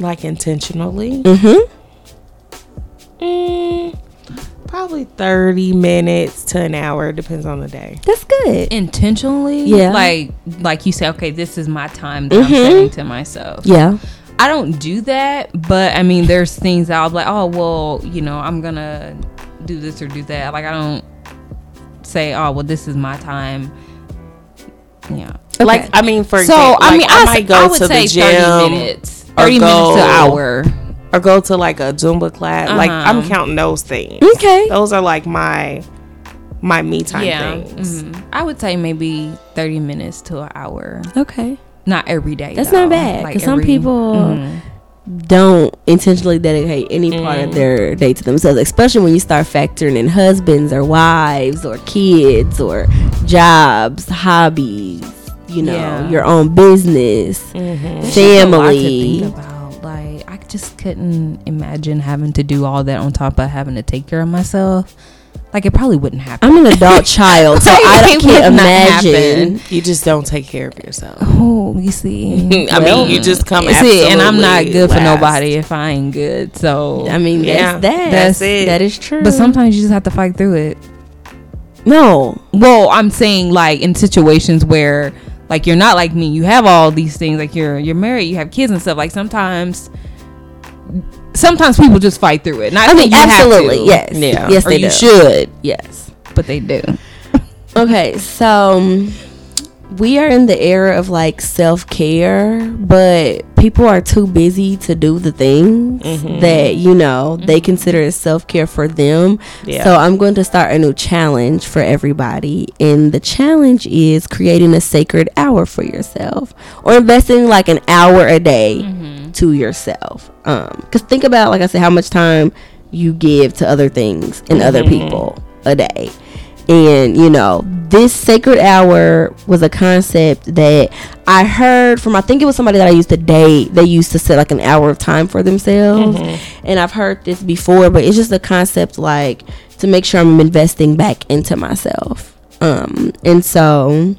like intentionally Mm-hmm. Mm, probably 30 minutes to an hour depends on the day That's good. Intentionally, Yeah. Like like you say, okay, this is my time that I'm Mhm. setting to myself. Yeah. I don't do that, but I mean, there's things I'll be like, oh, well, you know, I'm gonna do this or do that. Like, I don't say, oh, well, this is my time. Yeah. like i mean for so, example, I like, mean, I, I, might s- go I would to say the 30 gym minutes. or 30 minutes to go- an hour. Or go to like a zumba class like i'm Uh-huh. counting those things Okay. those are like my my me time Yeah. things mhm. I would say maybe 30 minutes to an hour. Okay. Not every day. That's though. not bad, 'cause some every- people- mhm. don't intentionally dedicate any part of their day to themselves, especially when you start factoring in husbands or wives or kids or jobs, hobbies, you know, Yeah. your own business, There's just a lot to family. Just couldn't imagine having to do all that on top of having to take care of myself. Like it probably wouldn't happen. I'm an adult [LAUGHS] child, so I It can't imagine. you just don't take care of yourself Oh, you see. [LAUGHS] i mean you just come see, and I'm not absolutely good for nobody if I ain't good. So I mean, Yeah, that's that. that's it. That is true. but sometimes you just have to fight through it. no, Well, I'm saying like in situations where like you're not like me, you have all these things, like you're you're married, you have kids and stuff. Like sometimes, sometimes people just fight through it. Not I mean, you have absolutely, yes, Yeah. yes, Or they you do. should, yes. but they do. [LAUGHS] Okay, so um, we are in the era of like self care, but people are too busy to do the things mm-hmm. that you know they mm-hmm. consider as self care for them. Yeah. So I'm going to start a new challenge for everybody, and the challenge is creating a sacred hour for yourself, or investing like an hour a day mm-hmm. To yourself. Um, because think about like I said, how much time you give to other things and other people a day. And you know, this sacred hour was a concept that I heard from I think it was somebody that I used to date. They used to set like an hour of time for themselves. And I've heard this before, but it's just a concept like to make sure I'm investing back into myself. Um, and so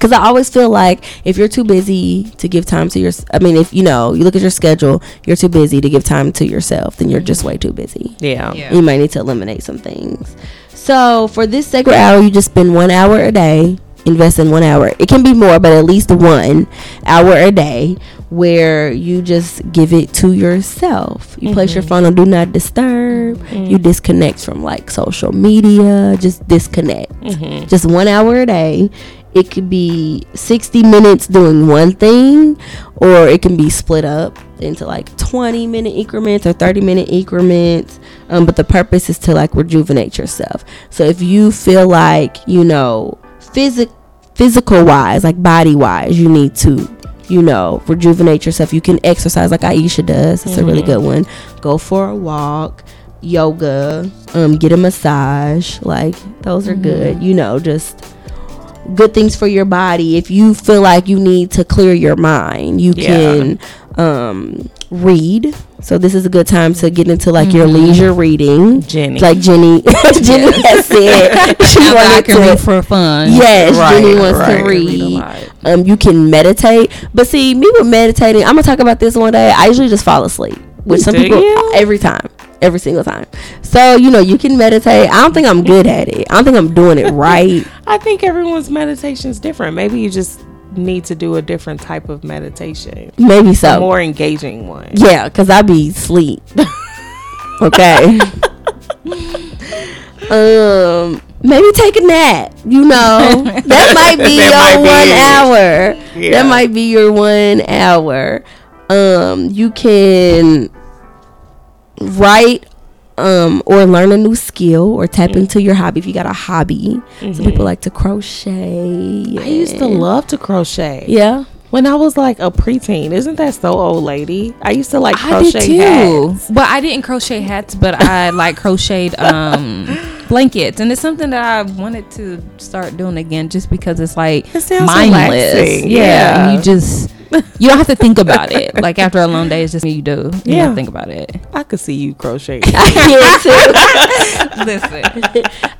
because I always feel like if you're too busy to give time to your, I mean, if you know, you look at your schedule, you're too busy to give time to yourself, then you're just way too busy. Yeah. Yeah. You might need to eliminate some things. So for this sacred hour, you just spend one hour a day. Invest in one hour. It can be more, but at least one hour a day where you just give it to yourself. You place your mm-hmm. phone on do not disturb. You mm-hmm. disconnect from like social media. Just disconnect. Mm-hmm. Just one hour a day. It could be 60 minutes doing one thing, or it can be split up into like 20 minute increments or 30 minute increments. Um, but the purpose is to like rejuvenate yourself. So if you feel like, you know, physic physical wise, like body wise, you need to, you know, rejuvenate yourself. You can exercise like Aisha does. It's a really good one. Go for a walk, yoga, um, get a massage. Like those are good. You know, just good things for your body. If you feel like you need to clear your mind, you Yeah. can um read. So this is a good time to get into like your leisure reading. Jenny. Like Jenny [LAUGHS] Jenny has said [LAUGHS] she Now that I wanted can read for fun. Yes, Jenny wants right. to Read read. Um, you can meditate, but see, me with meditating, I'm gonna talk about this one day. I usually just fall asleep, which some Do people you? every time, every single time. So you know, you can meditate. I don't think I'm good at it. I don't think I'm doing it right. [LAUGHS] I think everyone's meditation is different. Maybe you just need to do a different type of meditation, Maybe a so. more engaging one. Yeah, cause I be sleep. [LAUGHS] okay. [LAUGHS] um, maybe take a nap. You know, that might be That your might one it. hour. Yeah. That might be your one hour. Um, you can write um or learn a new skill or tap into your hobby if you got a hobby. Some people like to crochet. I used to love to crochet. Yeah. When I was like a preteen, isn't that so old lady? I used to like I crochet did too. hats. But I didn't crochet hats, but I like crocheted um [LAUGHS] blankets. And it's something that I wanted to start doing again just because it's like It mindless. relaxing, Yeah. you just you don't have to think about it. [LAUGHS] Like after a long day it's just you do. You Yeah. don't think about it. I could see you crochet. [LAUGHS] I can [LAUGHS] too. Listen.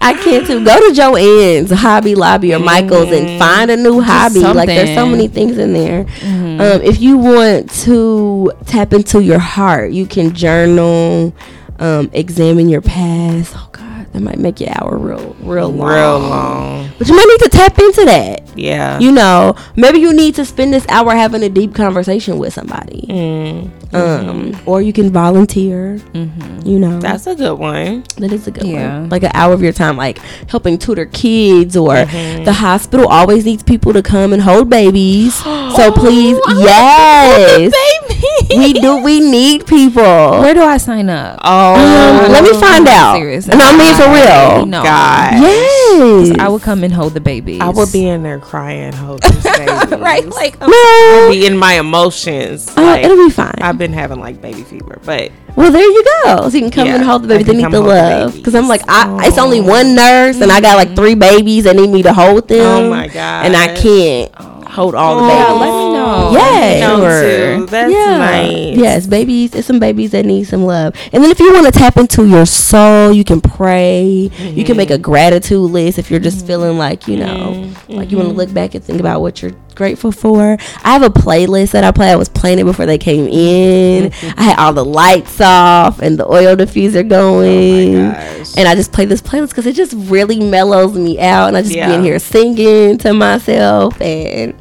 I can too. Go to Joann's, Hobby Lobby, or Michael's Mm-hmm. and find a new hobby. Like there's so many things in there. Mm-hmm. Um, if you want to tap into your heart, you can journal, um, examine your past. Oh God, that might make your hour real, real long. Real long. But you might need to tap into that. Yeah. You know, maybe you need to spend this hour having a deep conversation with somebody. Mm, Um, or you can volunteer. You know, that's a good one. that is a good Yeah. one. Like an hour of your time, like helping tutor kids, or Mm-hmm. the hospital always needs people to come and hold babies. Oh, [GASPS] so please, yes, we do. We need people. Where do I sign up? Oh, Um, let me find out. serious. And I mean for real. No. God. Yes, I would come and hold the baby. I would be in there crying, holding [LAUGHS] babies. right, like I'd no. be in my emotions. Oh, like, it'll be fine. I've been having like baby fever, but Well, there you go. So you can come Yeah, and hold the baby. They need the love. Because I'm like, babies. I, it's only oh. one nurse, and I got like three babies that need me to hold them. Oh my God. And I can't hold all the Oh, babies. Yeah, let me know. Yeah. know Sure. too. That's yeah. nice. Yes, babies. It's some babies that need some love. And then if you want to tap into your soul, you can pray. You can make a gratitude list if you're just feeling like, you know, like you want to look back and think about what you're grateful for. I have a playlist that I play. I was playing it before they came in. Mm-hmm. I had all the lights off and the oil diffuser going. Oh gosh. and I just play this playlist because it just really mellows me out. And I just be in here singing to myself and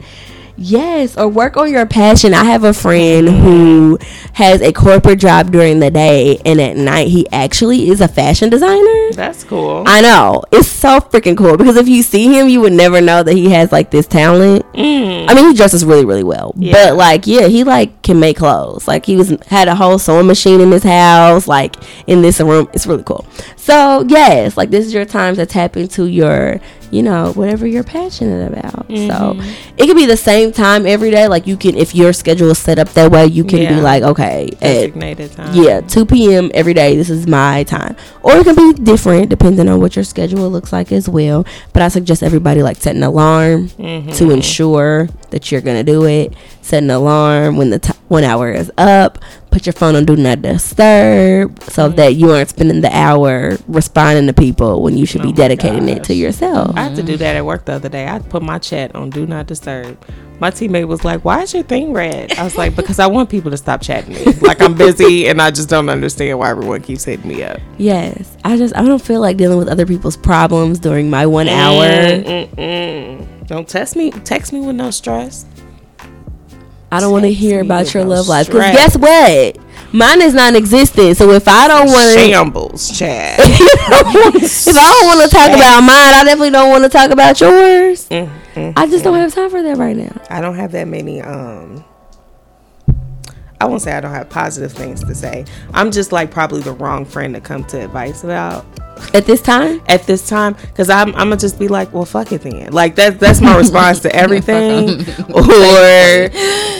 Yes, or work on your passion. I have a friend who has a corporate job during the day, and at night he actually is a fashion designer. That's cool. I know it's so freaking cool because if you see him, you would never know that he has like this talent. Mm. I mean, he dresses really, really well, Yeah. but like, yeah, he like can make clothes. Like he was had a whole sewing machine in his house, like in this room. It's really cool. So yes, like this is your time to tap into your, you know, whatever you're passionate about. So Mm-hmm. it could be the same time every day. Like you can, if your schedule is set up that way, you can be like, okay, at Designated time. yeah, 2 p.m. every day. This is my time. Or it can be different depending on what your schedule looks like as well. But I suggest everybody like set an alarm Mm-hmm. to ensure that you're going to do it. Set an alarm when the t- one hour is up. put your phone on do not disturb so Mm-hmm. that you aren't spending the hour responding to people when you should Oh be dedicating it to yourself. I had to do that at work the other day. I put my chat on do not disturb. My teammate was like, "Why is your thing red?" I was like, "Because I want people to stop chatting me. Like I'm busy and I just don't understand why everyone keeps hitting me up." Yes, I just I don't feel like dealing with other people's problems during my one hour. Mm-mm-mm. Don't test me. Text me with no stress. I don't want to hear about your no love life because guess what? Mine is non-existent. So if I don't want to, Shambles, Chad. [LAUGHS] if I don't want to talk about mine, I definitely don't want to talk about yours. Mm, mm, I just don't have time for that right now. I don't have that many. Um, I won't say I don't have positive things to say. I'm just like probably the wrong friend to come to advice about. At this time, at this time because I'm, I'm gonna just be like well fuck it then like that that's my response to [LAUGHS] everything [LAUGHS] [LAUGHS] or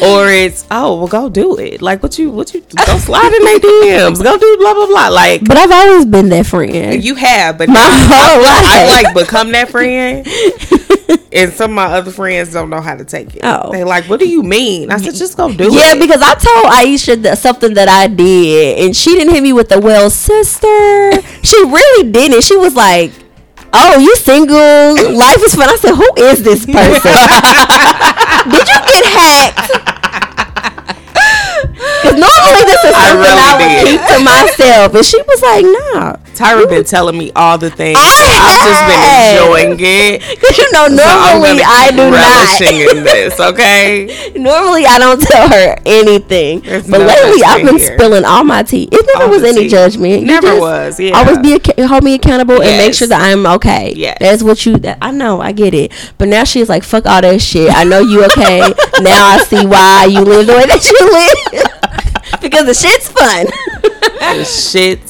or it's oh well go do it like what you what you go slide in their DMs go do blah blah blah like but I've always been that friend. you have but My whole I life. like become that friend [LAUGHS] and some of my other friends don't know how to take it Oh. they like what do you mean I said just go do Yeah, it Yeah, because I told Aisha that something that I did, and she didn't hit me with the well, sister. [LAUGHS] she really didn't. She was like, "Oh, you single? Life is fun." I said, "Who is this person? [LAUGHS] did you get hacked?" Because normally this is something I, really would did. keep to myself, and she was like, "Nah." Tyra been telling me all the things I have. I've just been enjoying it Because you know, So normally gonna I do relishing not. in this [LAUGHS] okay Normally, I don't tell her anything, There's but no lately I've been here. spilling all my tea. It never All was any tea. judgment. You Never was, yeah. Always be ac- hold me accountable and make sure that I'm okay. Yeah. that's what you. That, I know, I get it. But now she's like, fuck all that shit. I know you okay. [LAUGHS] now I see why you live the way that you live [LAUGHS] because the shit's fun. the shit's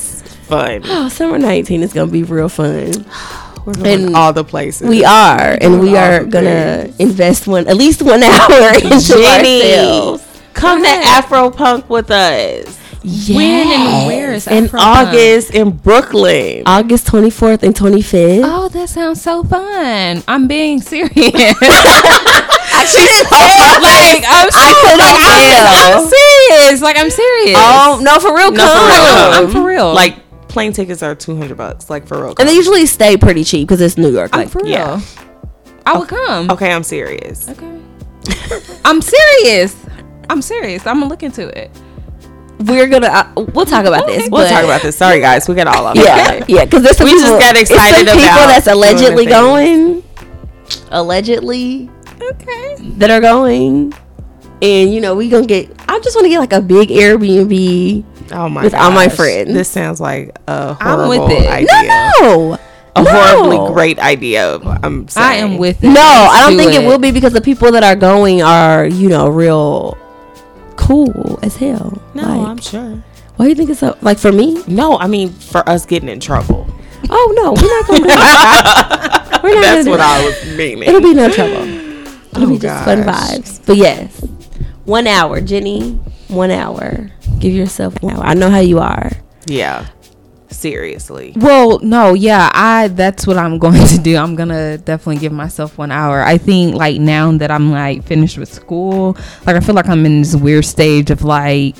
fun oh, summer 19 is gonna be real fun. [SIGHS] we're going And all the places We are, and we are gonna things. invest one at least one [LAUGHS] hour into Jenny, ourselves. come to Afropunk with us When and where is in Afropunk? August in Brooklyn. August 24th and 25th. Oh, that sounds so fun. I'm being serious. [LAUGHS] [LAUGHS] She's like I'm, I couldn't like, I'm. I'm serious. Like I'm serious. Oh no, for real, No, for come. real. I'm for real. Like plane tickets are two hundred bucks. Like for real. And they usually stay pretty cheap because it's New York. I'm Like, for real. yeah. I would come. okay, I'm serious. Okay. I'm serious. I'm serious. I'm gonna look into it. we're gonna uh, we'll talk about this. We'll but- talk about this. Sorry, guys, we got all of Yeah, yeah, because there's some We just got excited some excited people about that's allegedly going, allegedly Okay. that are going, and you know we gonna get. I just want to get like a big Airbnb. Oh my With all my friends. This sounds like a I'm horrible with it. idea. No, A no. horribly great idea. I'm saying. I am with it. No, Let's I don't do think it. will be because the people that are going are you know real cool as hell. No, Like, I'm sure. why do you think it's so? Like for me? No, I mean for us getting in trouble. Oh no, we're not gonna. do [LAUGHS] we're not That's what do I was meaning. It'll be no trouble. It'll Oh, be just fun vibes. But yes, one hour, Jenny. One hour. Give yourself one hour. I know how you are. Yeah. Seriously. Well, no, yeah, I that's what I'm [LAUGHS] going to do. I'm gonna definitely give myself one hour. I think like now that I'm like finished with school, like I feel like I'm in this weird stage of like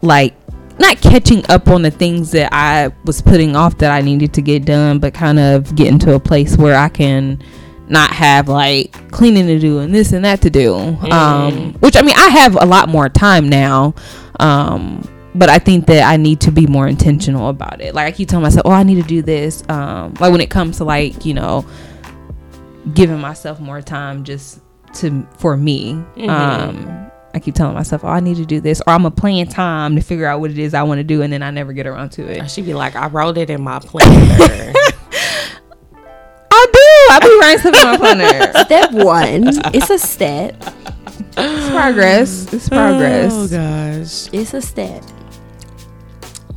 like not catching up on the things that I was putting off that I needed to get done, but kind of getting to a place where I can not have like cleaning to do and this and that to do. Um, which I mean, I have a lot more time now. Um, but I think that I need to be more intentional about it. Like I keep telling myself, "Oh, I need to do this." Um, like when it comes to like you know, giving myself more time just to for me. Um, I keep telling myself, "Oh, I need to do this," or I'm a plan time to figure out what it is I want to do, and then I never get around to it. She'd be like, I wrote it in my planner. [LAUGHS] I do. I be writing stuff in my planner. Step one. it's a step. It's progress. It's progress. Oh gosh. It's a step.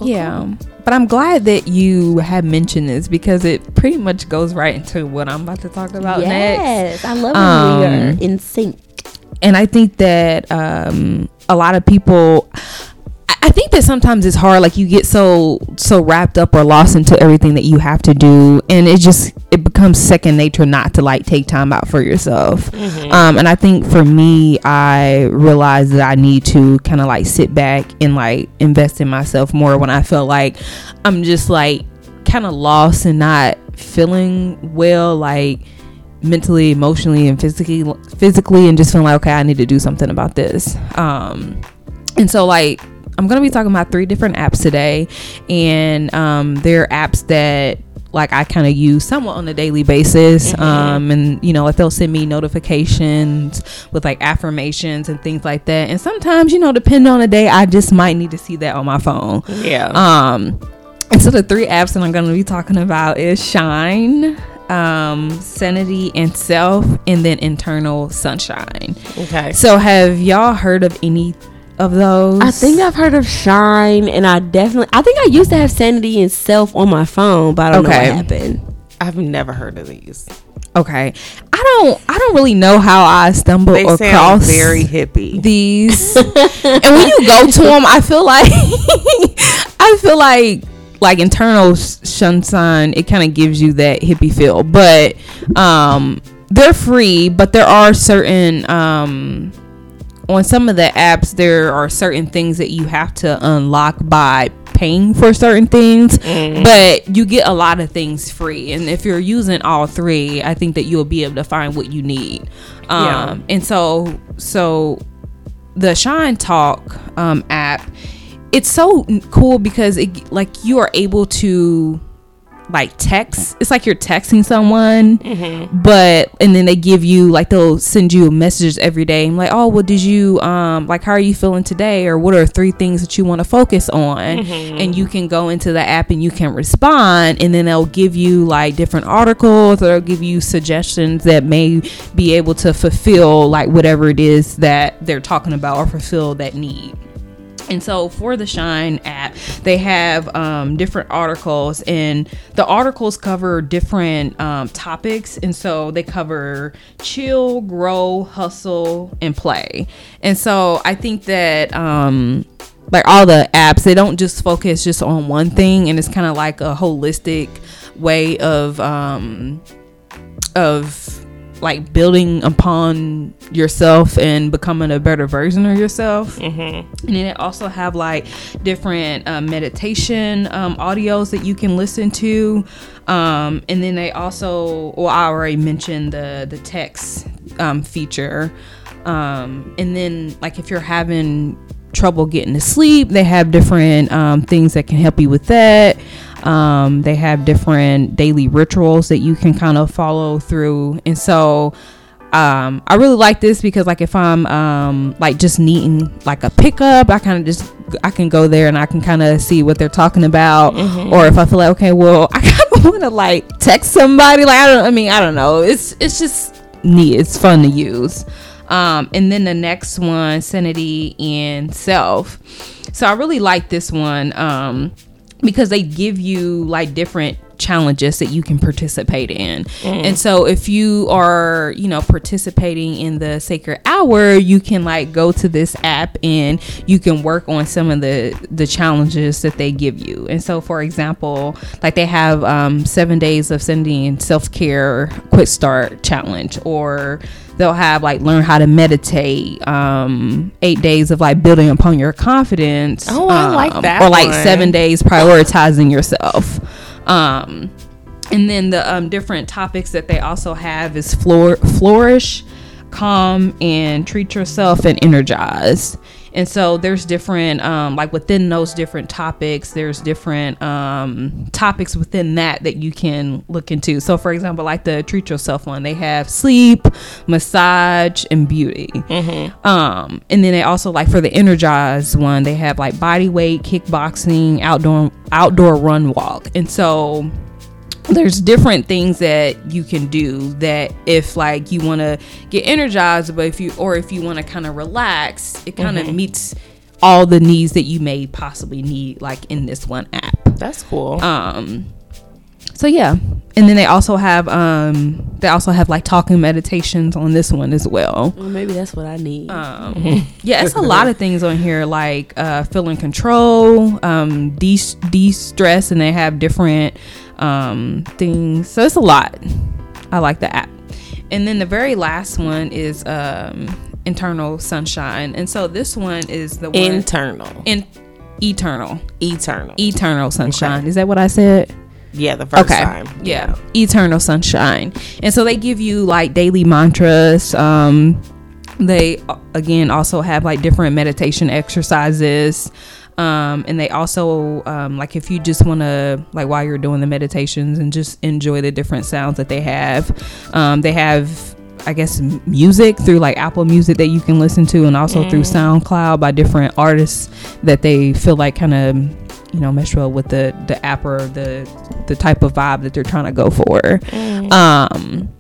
Yeah. But I'm glad that you have mentioned this because it pretty much goes right into what I'm about to talk about next. yes, I love when we are Um, in sync. And I think that um, a lot of people, I, think that sometimes it's hard. Like you get so so wrapped up or lost into everything that you have to do, and it just it becomes second nature not to like take time out for yourself. Mm-hmm. Um, and I think for me, I realized that I need to kind of like sit back and like invest in myself more when I feel like I'm just like kind of lost and not feeling well, like mentally, emotionally, and physically, physically, and just feeling like okay, I need to do something about this. Um, and so like I'm gonna be talking about three different apps today, and um, they're apps that like I kind of use somewhat on a daily basis. Um, and you know, like they'll send me notifications with like affirmations and things like that. And sometimes, you know, depending on the day, I just might need to see that on my phone. Yeah. Um, and so the three apps that I'm going to be talking about is Shine, um, Sanity, and Self, and then Internal Sunshine. okay. So have y'all heard of any of those? I think I've heard of Shine, and I definitely, I think I used to have Sanity and Self on my phone, but I don't Okay. know what happened. I've never heard of these. okay. I don't. I don't really know how I stumbled They across very hippie. these. [LAUGHS] and when you go to them, I feel like [LAUGHS] I feel like like internal sunshine. It kind of gives you that hippie feel, but um, they're free. But there are certain um, on some of the apps there are certain things that you have to unlock by paying for certain things. But you get a lot of things free. And if you're using all three i think that you'll be able to find what you need. Um Yeah. and so so the shine talk um app it's so cool because it like you are able to like text. It's like you're texting someone but and then they give you like they'll send you messages every day. I'm like oh well did you um like how are you feeling today? Or what are three things that you want to focus on? And you can go into the app and you can respond and then they'll give you like different articles or they'll give you suggestions that may be able to fulfill like whatever it is that they're talking about or fulfill that need and so for the Shine app, they have um, different articles, and the articles cover different um, topics. And so they cover chill, grow, hustle, and play. And so I think that. Um, like all the apps, they don't just focus just on one thing, and it's kind of like a holistic way of um, of like building upon yourself and becoming a better version of yourself. Mm-hmm. And then it also have like different uh, meditation um, audios that you can listen to. Um, and then they also, well, I already mentioned the the text um, feature. Um, and then like if you're having trouble getting to sleep, they have different um, things that can help you with that. Um, they have different daily rituals that you can kind of follow through. And so um, I really like this because like if I'm um, like just needing like a pickup, I kind of just I can go there and I can kind of see what they're talking about. Or if I feel like okay, well [LAUGHS] I kind of want to like text somebody, like I don't, I mean I don't know. It's it's just neat. It's fun to use. Um, and then the next one, sanity and self. So I really like this one. Um, because they give you like different challenges that you can participate in. And so if you are, you know, participating in the sacred hour, you can like go to this app and you can work on some of the the challenges that they give you. And so for example, like they have um 7 days of sending self-care quick start challenge or they'll have like learn how to meditate um eight days of like building upon your confidence Oh, I like um, that or like one. seven days prioritizing yourself um and then the um, different topics that they also have is floor flourish calm and treat yourself and energize and so there's different um, like within those different topics there's different um, topics within that that you can look into. So for example like the treat yourself one they have sleep massage and beauty. Um, and then they also like for the energized one they have like body weight kickboxing outdoor outdoor run walk. And so there's different things that you can do that if like you want to get energized but if you or if you want to kind of relax it kind of meets all the needs that you may possibly need like in this one app That's cool. um so yeah and then they also have um they also have like talking meditations on this one as well Well, maybe that's what I need. um [LAUGHS] yeah it's a lot of things on here like uh feeling control um de- de-stress and they have different um things. So it's a lot. I like the app. And then the very last one is um internal sunshine. And so this one is the one Internal. in eternal. Eternal. eternal sunshine. Is that what i said? Yeah, the first okay. time. yeah. Eternal sunshine. And so they give you like daily mantras. Um they uh, again also have like different meditation exercises um and they also um like if you just want to like while you're doing the meditations and just enjoy the different sounds that they have um they have I guess music through like Apple Music that you can listen to, and also through SoundCloud by different artists that they feel like kind of you know mesh well with the the app or the the type of vibe that they're trying to go for. Um,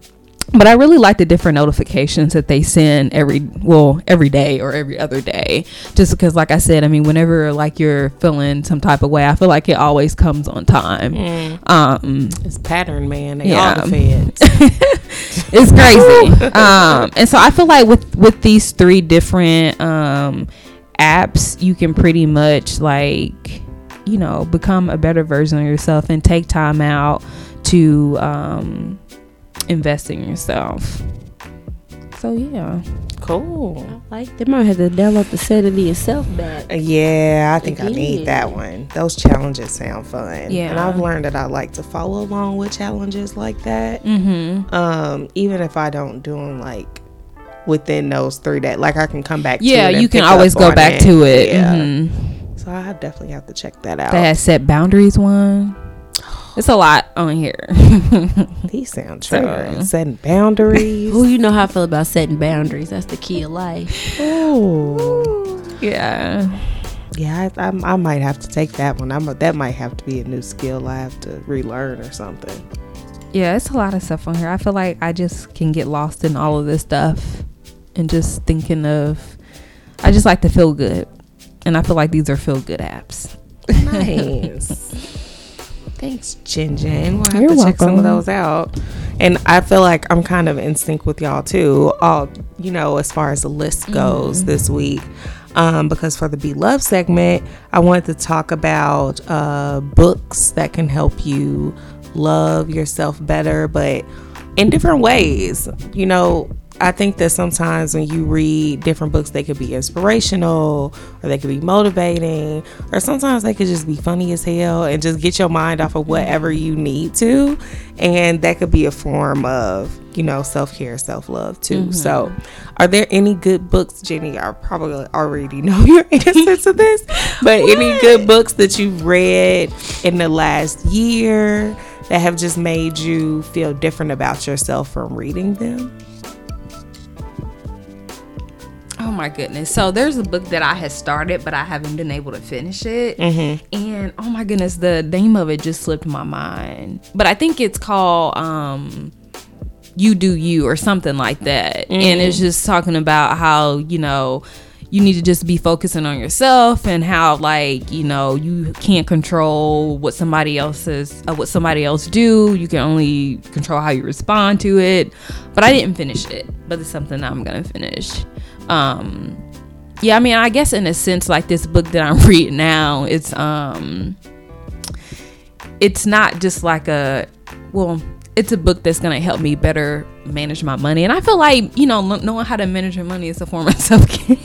but I really like the different notifications that they send every well every day or every other day, just because like I said, I mean whenever like you're feeling some type of way, I feel like it always comes on time. Um, It's pattern, man. They Yeah. all the feds. [LAUGHS] it's crazy [LAUGHS] um and so i feel like with with these three different um apps you can pretty much like you know become a better version of yourself and take time out to um invest in yourself so yeah cool. I like they might have to download the sanity and self back. Yeah, I think I need that one. Those challenges sound fun. Yeah. And I've learned that I like to follow along with challenges like that. mm-hmm Um, even if I don't do them like within those three days, like I can come back. yeah to it you can always go on back to it Yeah. Mhm. So I definitely have to check that out. that set boundaries one it's a lot on here [LAUGHS] These sound So- Setting boundaries. Who you know how I feel about setting boundaries? That's the key of life. Ooh. yeah Yeah, I, I, I might have to take that one. I'm a, that might have to be a new skill I have to relearn or something. Yeah, it's a lot of stuff on here. I feel like I just can get lost in all of this stuff and just thinking of. I just like to feel good, and I feel like these are feel good apps. Nice. [LAUGHS] Thanks, Jin Jin. We'll have You're to check some of those out. And I feel like I'm kind of in sync with y'all too. All you know, as far as the list goes this week. Um, because for the Be Love segment, I wanted to talk about uh, books that can help you love yourself better, but in different ways. You know, I think that sometimes when you read different books, they could be inspirational or they could be motivating, or sometimes they could just be funny as hell and just get your mind off of whatever you need to. And that could be a form of, you know, self care, self love too. Mm-hmm. So, are there any good books, Jenny? I probably already [LAUGHS] know your answer to this, but any good books that you've read in the last year that have just made you feel different about yourself from reading them? Oh my goodness! So there's a book that I had started, but I haven't been able to finish it. And oh my goodness, the name of it just slipped my mind. But I think it's called um, "You Do You" or something like that. And it's just talking about how you know you need to just be focusing on yourself and how like you know you can't control what somebody else is uh, what somebody else do you can only control how you respond to it but i didn't finish it but it's something i'm gonna finish um yeah i mean i guess in a sense like this book that i'm [LAUGHS] reading now it's um it's not just like a well it's a book that's gonna help me better manage my money and i feel like you know lo- knowing how to manage your money is a form of [LAUGHS] self-care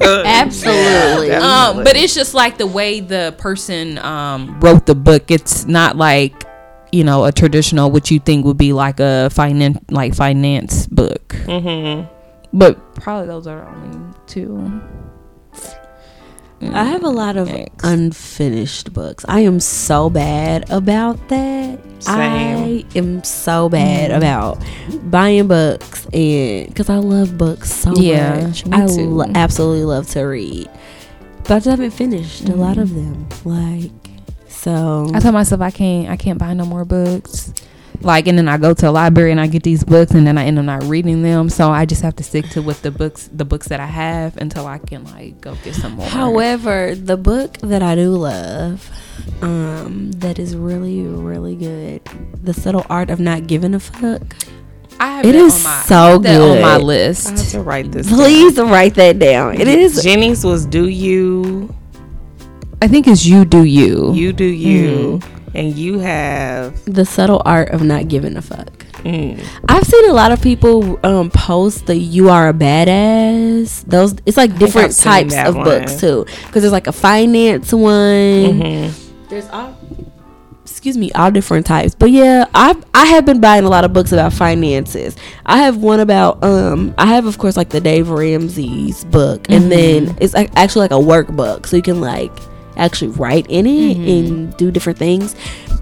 Absolutely. um, but it's just like the way the person um, wrote the book. It's not like you know a traditional what you think would be like a finance like finance book. Mm-hmm. But probably those are the only two. I have a lot of Thanks. unfinished books. I am so bad about that. I am so bad Mm-hmm. about buying books and because I love books so Yeah, much. me I too. lo- absolutely love to read, but I just haven't finished a Mm-hmm. lot of them. Like so, I told myself I can't I can't buy no more books like and then I go to a library and I get these books and then I end up not reading them. So I just have to stick to with the books the books that I have until I can like go get some more. However, the book that I do love, um, that is really really good, The Subtle Art of Not Giving a Fuck. I have It on my, so I have that on my good. I list. have to write this. down. Please write that down. It is Jenny's was do you, I think it's you do you. you do you, and you have. The Subtle Art of Not Giving a Fuck. Mm, I've seen a lot of people um, post the "You Are a Badass." Those it's like different types of one. books too, because there's like a finance one. mhm. There's all, excuse me, all different types. But yeah, I I have been buying a lot of books about finances. I have one about um I have of course like the Dave Ramsey's book, and then it's like actually like a workbook, so you can like actually write in it and do different things.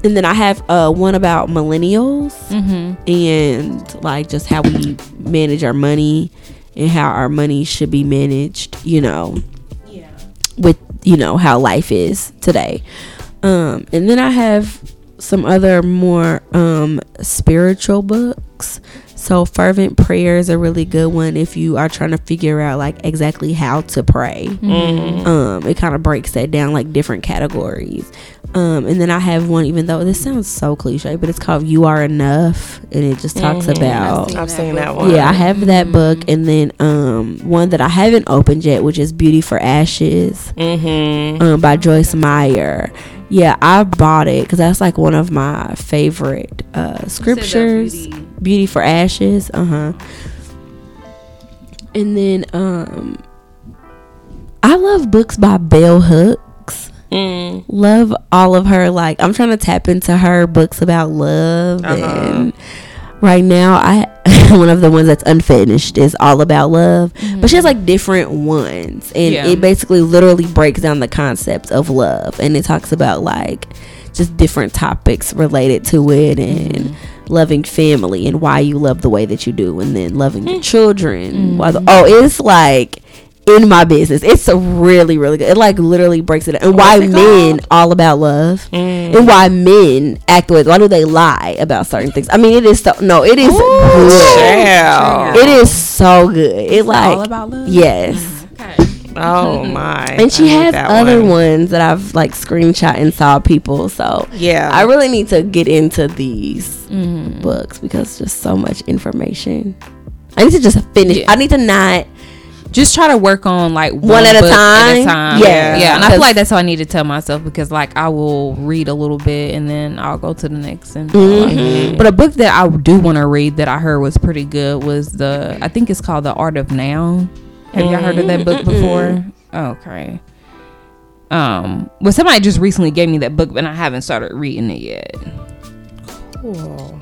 And then I have uh one about millennials Mm-hmm. and like just how we manage our money and how our money should be managed, you know, Yeah. with you know how life is today. Um and then I have some other more um spiritual books. So fervent prayer is a really good one if you are trying to figure out like exactly how to pray. Mm-hmm. Um it kind of breaks that down like different categories. Um and then I have one even though this sounds so cliche, but it's called You Are Enough and it just talks Mhm. about I've seen that one. yeah, I have that book, and then um one that I haven't opened yet, which is Beauty for Ashes, Mm-hmm. um by Joyce Meyer. Yeah, I bought it because that's like one of my favorite uh scriptures. Beauty for Ashes, uh huh. And then um, I love books by Bell Hooks. Mm. Love all of her. Like I'm trying to tap into her books about love Uh-huh. and right now i [LAUGHS] one of the ones that's unfinished is all about love but she has like different ones and Yeah. it basically literally breaks down the concept of love and it talks about like just different topics related to it and loving family and why you love the way that you do and then loving your children. Why the, oh it's like in my business. It's a really really good it like literally breaks it down. And why it men all about love Mm. and why men act the way why do they lie about certain things? I mean it is so no it is good. Child. it is so good. It like all about love. yes. Okay. Oh [LAUGHS] my! and she I has other one. ones that i've like screenshot and saw people so Yeah, i really need to get into these Mm-hmm. books because just so much information i need to just finish Yeah. i need to not Just try to work on like One at a book time? Yeah. yeah. And I feel like that's what I need to tell myself because like I will read a little bit and then I'll go to the next and Mhm. But a book that I do want to read that I heard was pretty good was the I think it's called The Art of Now. Have y'all heard of that book before? Okay. Um, well, somebody just recently gave me that book, but I haven't started reading it yet. Cool.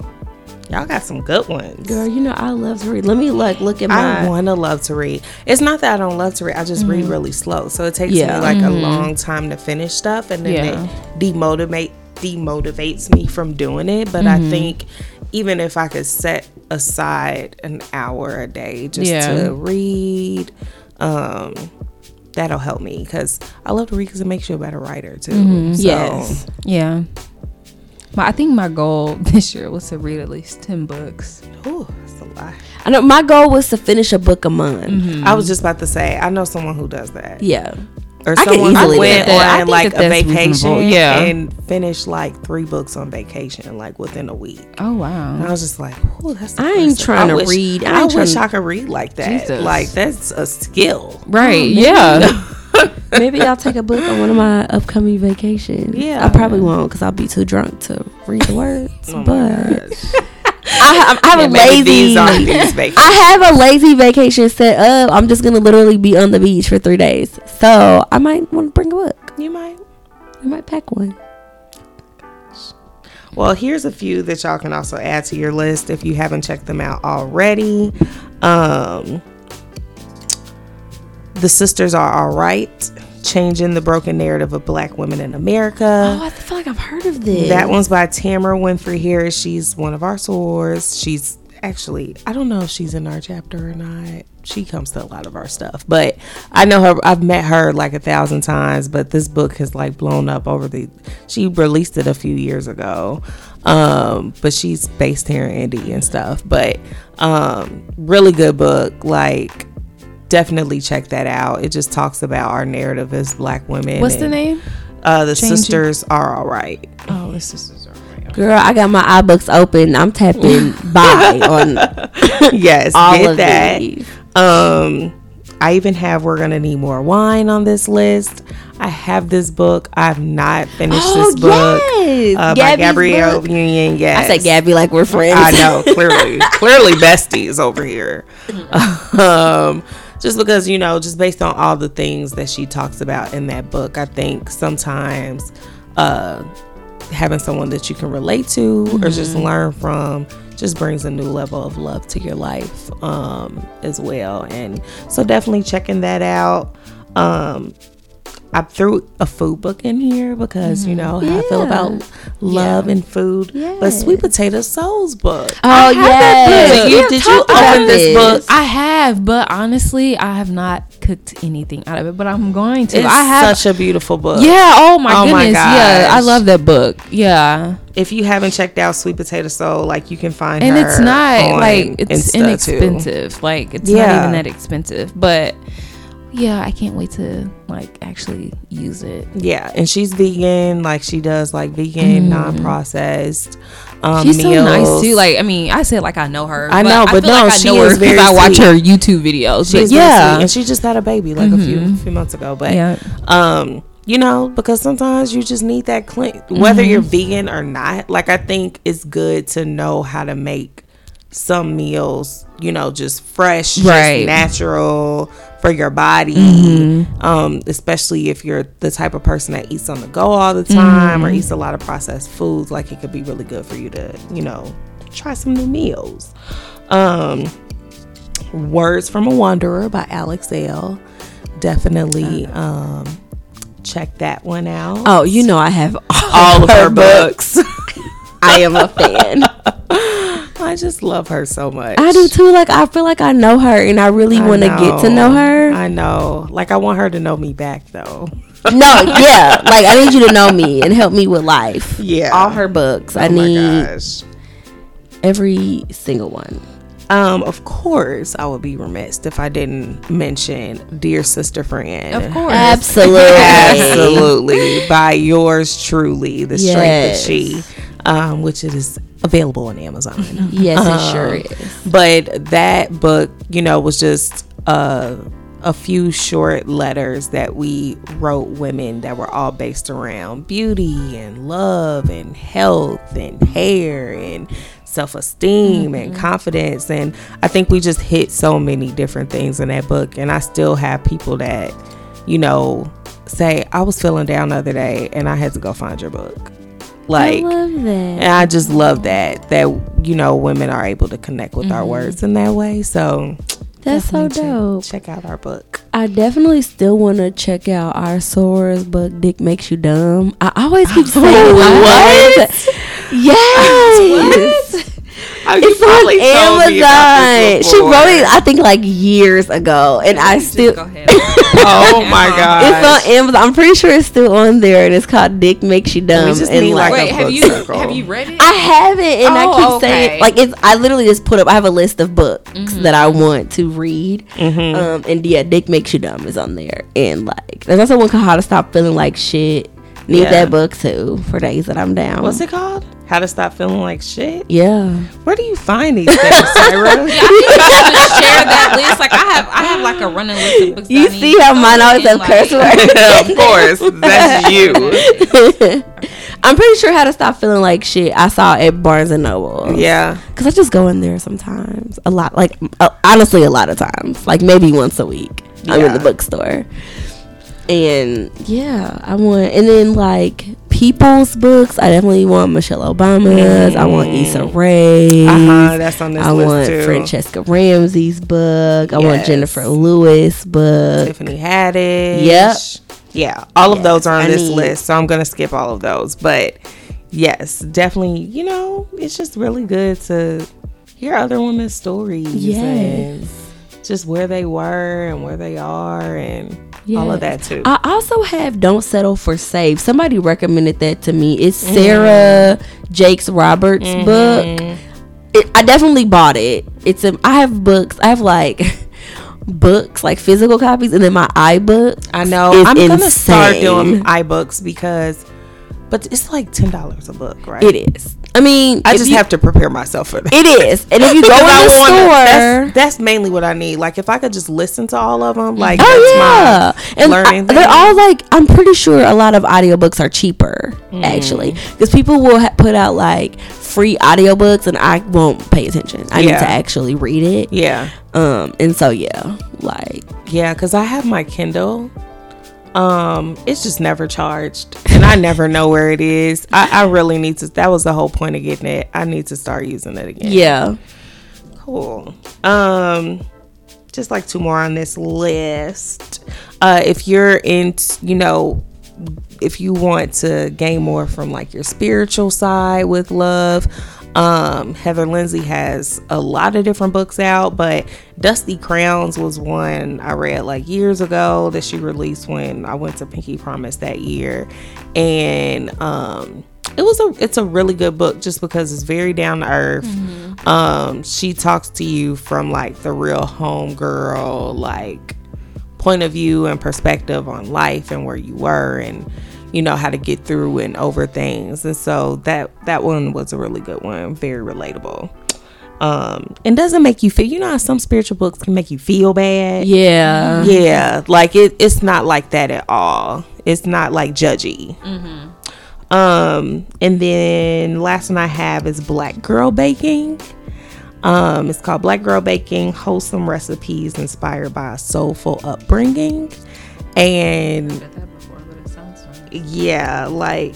Y'all got some good ones. girl you know i love to read let me like look at I my want to love to read. It's not that I don't love to read. I just read mm-hmm. really slow, so it takes Yeah. me like a mm-hmm. long time to finish stuff, and then Yeah. it demotivate demotivates me from doing it. But I mm-hmm. think even if I could set aside an hour a day just Yeah. to read, um, that'll help me because I love to read because it makes you a better writer too. So, yes Yeah. But I think my goal [LAUGHS] this year was to read at least 10 books. Ooh, that's a lot. i know my goal was to finish a book a month I was just about to say, I know someone who does that. yeah Or I someone easily who went that. I on think like a vacation. Yeah. and finished like three books on vacation, like within a week. Oh, And wow. I was just like, "Ooh, that's." I ain't impressive. trying to wish- read. I I, wish trying- I could read like that. Jesus. Like that's a skill. Right. Yeah. [LAUGHS] Maybe I'll take a book on one of my upcoming vacations. Yeah. I probably won't because I'll be too drunk to read the words. Oh my but gosh. [LAUGHS] I, have- I have Yeah, a lazy. These are these vacations. [LAUGHS] I have a lazy vacation set up. I'm just gonna literally be on the beach for three days, so I might want to bring a book. you might. I might pack one. Well, here's a few that y'all can also add to your list if you haven't checked them out already. Um, the Sisters Are All Right, Changing the Broken Narrative of Black Women in America. Oh, I feel like I've heard of this. That one's by Tamara Winfrey Harris. She's one of our sorors. She's actually, I don't know if she's in our chapter or not. She comes to a lot of our stuff, but I know her. I've met her like a thousand times, but this book has like blown up over the. She released it a few years ago. Um, but she's based here in Indy and stuff. But um, really good book. Like definitely check that out. It just talks about our narrative as black women. What's the name? Uh, the Changing? sisters are all right. Oh, this is alright. Girl, I got my iBooks open. I'm tapping [LAUGHS] buy on [LAUGHS] yes, all get of that. these. Um, I even have "We're Gonna Need More Wine" on this list. I have this book. I've not finished Oh, this book yes. uh, by Gabrielle book. Union. Yes, I said Gabby like we're friends. I know, clearly, [LAUGHS] clearly besties over here. Um, just because you know, just based on all the things that she talks about in that book, I think sometimes uh, having someone that you can relate to or just learn from just brings a new level of love to your life um, as well. And so, definitely checking that out. Um, I threw a food book in here because you know how I feel about love and food. But Yes. sweet potato souls book. Oh I have that yes. book. You did you open this book? I have, but honestly, I have not cooked anything out of it. But I'm going to. It's I have. such a beautiful book. yeah. Oh my Oh my goodness. yeah. I love that book. Yeah. If you haven't checked out Sweet Potato Soul, like you can find it. and it's not like it's Insta, too. inexpensive. Like it's not even that expensive. But yeah, I can't wait to like actually use it. Yeah, and she's vegan. Like she does like vegan, non-processed. Um, Mm. She's so meals. nice too. Like I mean, I say like I know her. I know, but feel no, like I she know is her because I watch her YouTube videos. Yeah, Mm-hmm. and she just had a baby like a few few months ago. But Yeah. um, you know, because sometimes you just need that clean. Whether you're vegan or not, like I think it's good to know how to make some meals. You know, just fresh, Right. just natural for your body. Um, especially if you're the type of person that eats on the go all the time or eats a lot of processed foods. Like it could be really good for you to, you know, try some new meals. Um, Words from a Wanderer by Alex Elle Definitely um, check that one out. Oh, you know I have all of her [LAUGHS] books. [LAUGHS] I am a fan. [LAUGHS] I just love her so much. I do too. Like I feel like I know her, and I really want to get to know her. I know. Like I want her to know me back though. no, [LAUGHS] yeah. Like I need you to know me and help me with life. Yeah. all her books. I oh my need gosh. every single one. Um, of course, I would be remiss if I didn't mention Dear Sister Friend. of course. Absolutely, [LAUGHS] Absolutely. By yours truly, The Strength Yes. of She, um, which is available on Amazon. Yes, it Um, sure is. But that book, you know, was just uh, a few short letters that we wrote women that were all based around beauty and love and health and hair and self esteem and confidence. And I think we just hit so many different things in that book. And I still have people that, you know, say, I was feeling down the other day and I had to go find your book. Like, I love that. and I just love that that you know women are able to connect with our mm-hmm. words in that way. So That's so definitely check- dope. Check, out our book. I definitely still want to check out our soror's book, Dick Makes You Dumb. I always keep [LAUGHS] saying What? Yes. It's on Amazon. She wrote it, I think, like years ago, and I still. [LAUGHS] Oh my god! It's on Amazon. I'm pretty sure it's still on there, and it's called "Dick Makes You Dumb." just and need, like, Wait, a have book you circle. have you read it? I haven't, and I Oh, keep okay. saying like it's. I literally just put up. I have a list of books Mm-hmm. that I want to read, um, and yeah, "Dick Makes You Dumb" is on there, and like there's also one called "How to Stop Feeling Like Shit." Need Yeah. that book too for days that I'm down. What's it called? How to stop feeling like shit. Yeah, Where do you find these things, [LAUGHS] Tyra? just share that list. Like I have, I have like a running list of books. that you I need see how go mine always and, have curse words. [LAUGHS] [LAUGHS] of course, that's you. I'm pretty sure how to stop feeling like shit. I saw at Barnes and Noble. Yeah. Cause I just go in there sometimes, a lot, like uh, honestly, a lot of times, like maybe once a week. I'm in the bookstore, and yeah, I want, and then like people's books. I definitely want Michelle Obama's. I want Issa Rae. Uh huh. That's on this I list want too. Franchesca Ramsey's book. I want Jennifer Lewis book. Tiffany Haddish. Yep. Yeah, all of those are on I this need- list, so I'm gonna skip all of those. But yes, definitely, you know, it's just really good to hear other women's stories Yes. and just where they were and where they are and all of that too. I also have Don't Settle for Safe. Somebody recommended that to me. It's mm. Sarah Jakes Roberts' mm-hmm. book. It, I definitely bought it. It's a, I have books. I have like [LAUGHS] books, like physical copies, and then my iBook. I know. I'm gonna start doing iBooks because, but it's like ten dollars a book, right? It is. I mean, I just you- have to prepare myself for that. It is, and if [LAUGHS] you go in I the store, that's, that's mainly what I need. Like if I could just listen to all of them, like Oh yeah, my and learning. I- they're all like I'm pretty sure a lot of audiobooks are cheaper Mm. actually because people will ha- put out like free audiobooks and I won't pay attention. I need to actually read it. yeah, Um, and so yeah, like yeah. Because I have my Kindle. Um, it's just never charged, and I never know where it is. I, I really need to. That was the whole point of getting it. I need to start using it again. yeah, Cool. Um, just like two more on this list. Uh, if you're in, you know, if you want to gain more from like your spiritual side with love, um, Heather Lindsay has a lot of different books out, but Dusty Crowns was one I read like years ago that she released when I went to Pinky Promise that year, and um, it was a it's a really good book just because it's very down to earth. Um, she talks to you from like the real home girl like point of view and perspective on life and where you were and you know how to get through and over things. And so that that one was a really good one very relatable. Um and doesn't make you feel you know how some spiritual books can make you feel bad? Yeah, yeah like it, it's not like that at all. It's not like judgy. Um and then last one i have is black girl baking. Um it's called black girl baking wholesome recipes inspired by a soulful upbringing. And yeah like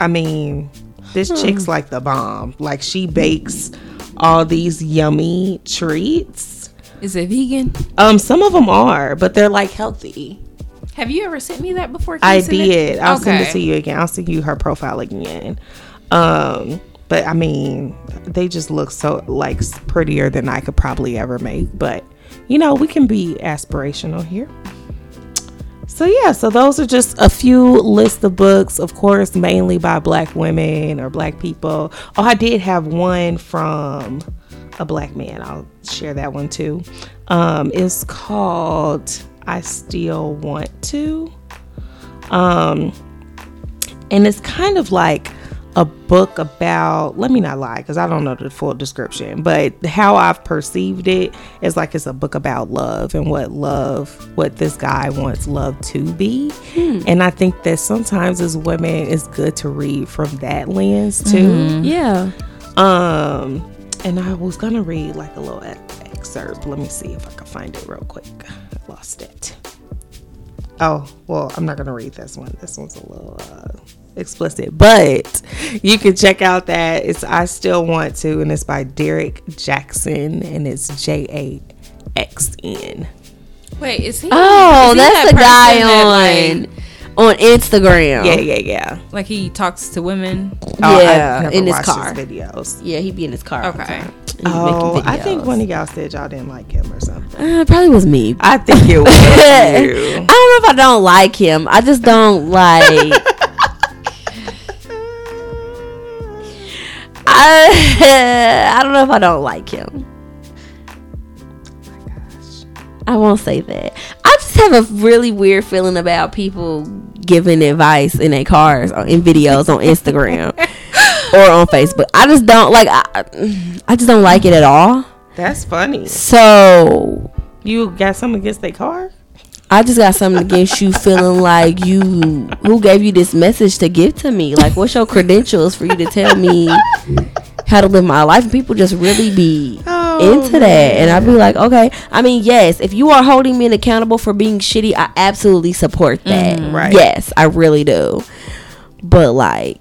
i mean this chick's like the bomb like she bakes all these yummy treats Is it vegan? um some of them are but they're like healthy Have you ever sent me that before? Can I send it? did. I'll send it to you again. I'll send you her profile again. Um, but I mean, they just look so like prettier than I could probably ever make. But you know, we can be aspirational here. So yeah, so those are just a few list of books, of course, mainly by black women or black people. Oh, I did have one from a black man. I'll share that one too. Um, it's called I Still Want to. Um, and it's kind of like a book about let me not lie because i don't know the full description but how i've perceived it is like it's a book about love and what love what this guy wants love to be. And i think that sometimes as women it's good to read from that lens too. Yeah. um and i was gonna read like a little excerpt let me see if i can find it real quick. I lost it. Oh well i'm not gonna read this one. This one's a little uh explicit but you can check out that it's i still want to and it's by Derrick Jaxn and it's j-a-x-n Wait, is he? Oh, is he that's that the guy person that, on like, on Instagram. yeah yeah yeah like he talks to women. Oh, Yeah, in his watched car. videos Yeah, he'd be in his car. Okay. time. He be oh i think one of y'all said y'all didn't like him or something Uh, probably was me. i think it was [LAUGHS] you. I don't know if I don't like him. I just don't like. [LAUGHS] I, [LAUGHS] I don't know if I don't like him. I won't say that. I just have a really weird feeling about people giving advice in their cars or in videos on Instagram [LAUGHS] or on Facebook. I just don't like. I, I just don't like it at all. That's funny. So You got something against their car? I just got something against you feeling like you who gave you this message to give to me? Like what's your credentials for you to tell me how to live my life? And people just really be Oh, into that. And I'd be like, okay. I mean, yes, if you are holding me accountable for being shitty, I absolutely support that. Mm, right. Yes, I really do. But like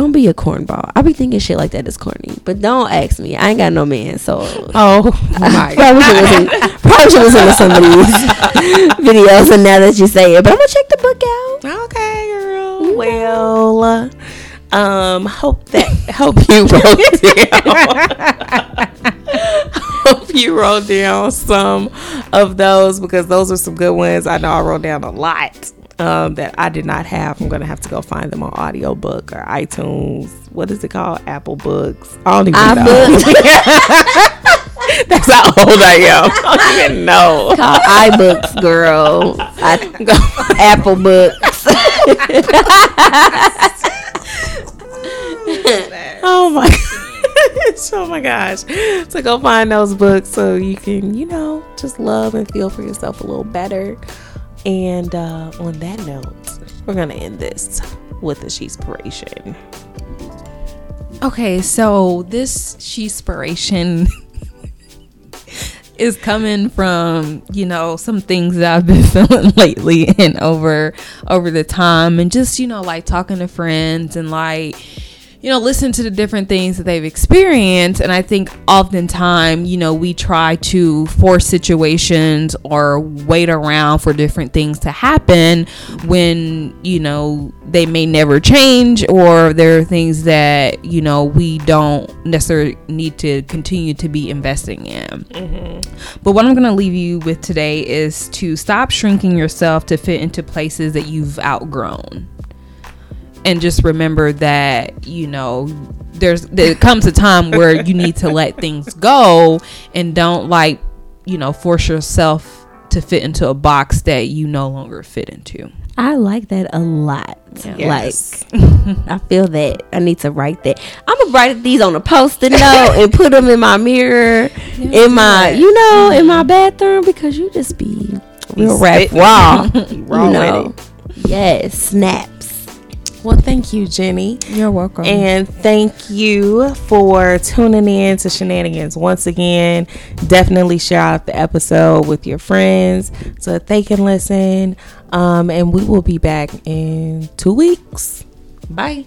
don't be a cornball. I be thinking shit like that is corny. But don't ask me. I ain't got no man, so Oh [LAUGHS] my probably should listen, probably should listen to some of these [LAUGHS] videos and now that you say it. But I'm gonna check the book out. Okay, girl. Well, um, hope that [LAUGHS] hope you wrote down. hope you wrote down some of those because those are some good ones. I know I wrote down a lot um, that I did not have. I'm gonna have to go find them on audiobook or iTunes. What is it called? Apple Books. I don't even know. [LAUGHS] That's how old I am. I don't even know. Call iBooks, girl. I, [LAUGHS] Apple Books. [LAUGHS] oh my gosh. Oh my gosh. So go find those books so you can, you know, just love and feel for yourself a little better. And uh, on that note, we're going to end this with a Sheespiration. Okay, so this Sheespiration [LAUGHS] is coming from you know some things that I've been [LAUGHS] feeling lately and over over the time and just you know like talking to friends and like you know, listen to the different things that they've experienced. And I think oftentimes, you know, we try to force situations or wait around for different things to happen when, you know, they may never change or there are things that, you know, we don't necessarily need to continue to be investing in. Mm-hmm. But what I'm going to leave you with today is to stop shrinking yourself to fit into places that you've outgrown and just remember that you know there's there comes a time where you need to let things go and don't like you know force yourself to fit into a box that you no longer fit into I like that a lot. Yes. Like, [LAUGHS] I feel that I need to write that. I'm gonna write these on a post-it note and put them in my mirror, in my, you know, mm-hmm. in my bathroom because you just be real rap wow, [LAUGHS] you know. Yes, snap. Well, thank you, Jenny. You're welcome. And thank you for tuning in to Shenanigans once again. Definitely share out the episode with your friends so that they can listen. Um, and we will be back in two weeks. Bye.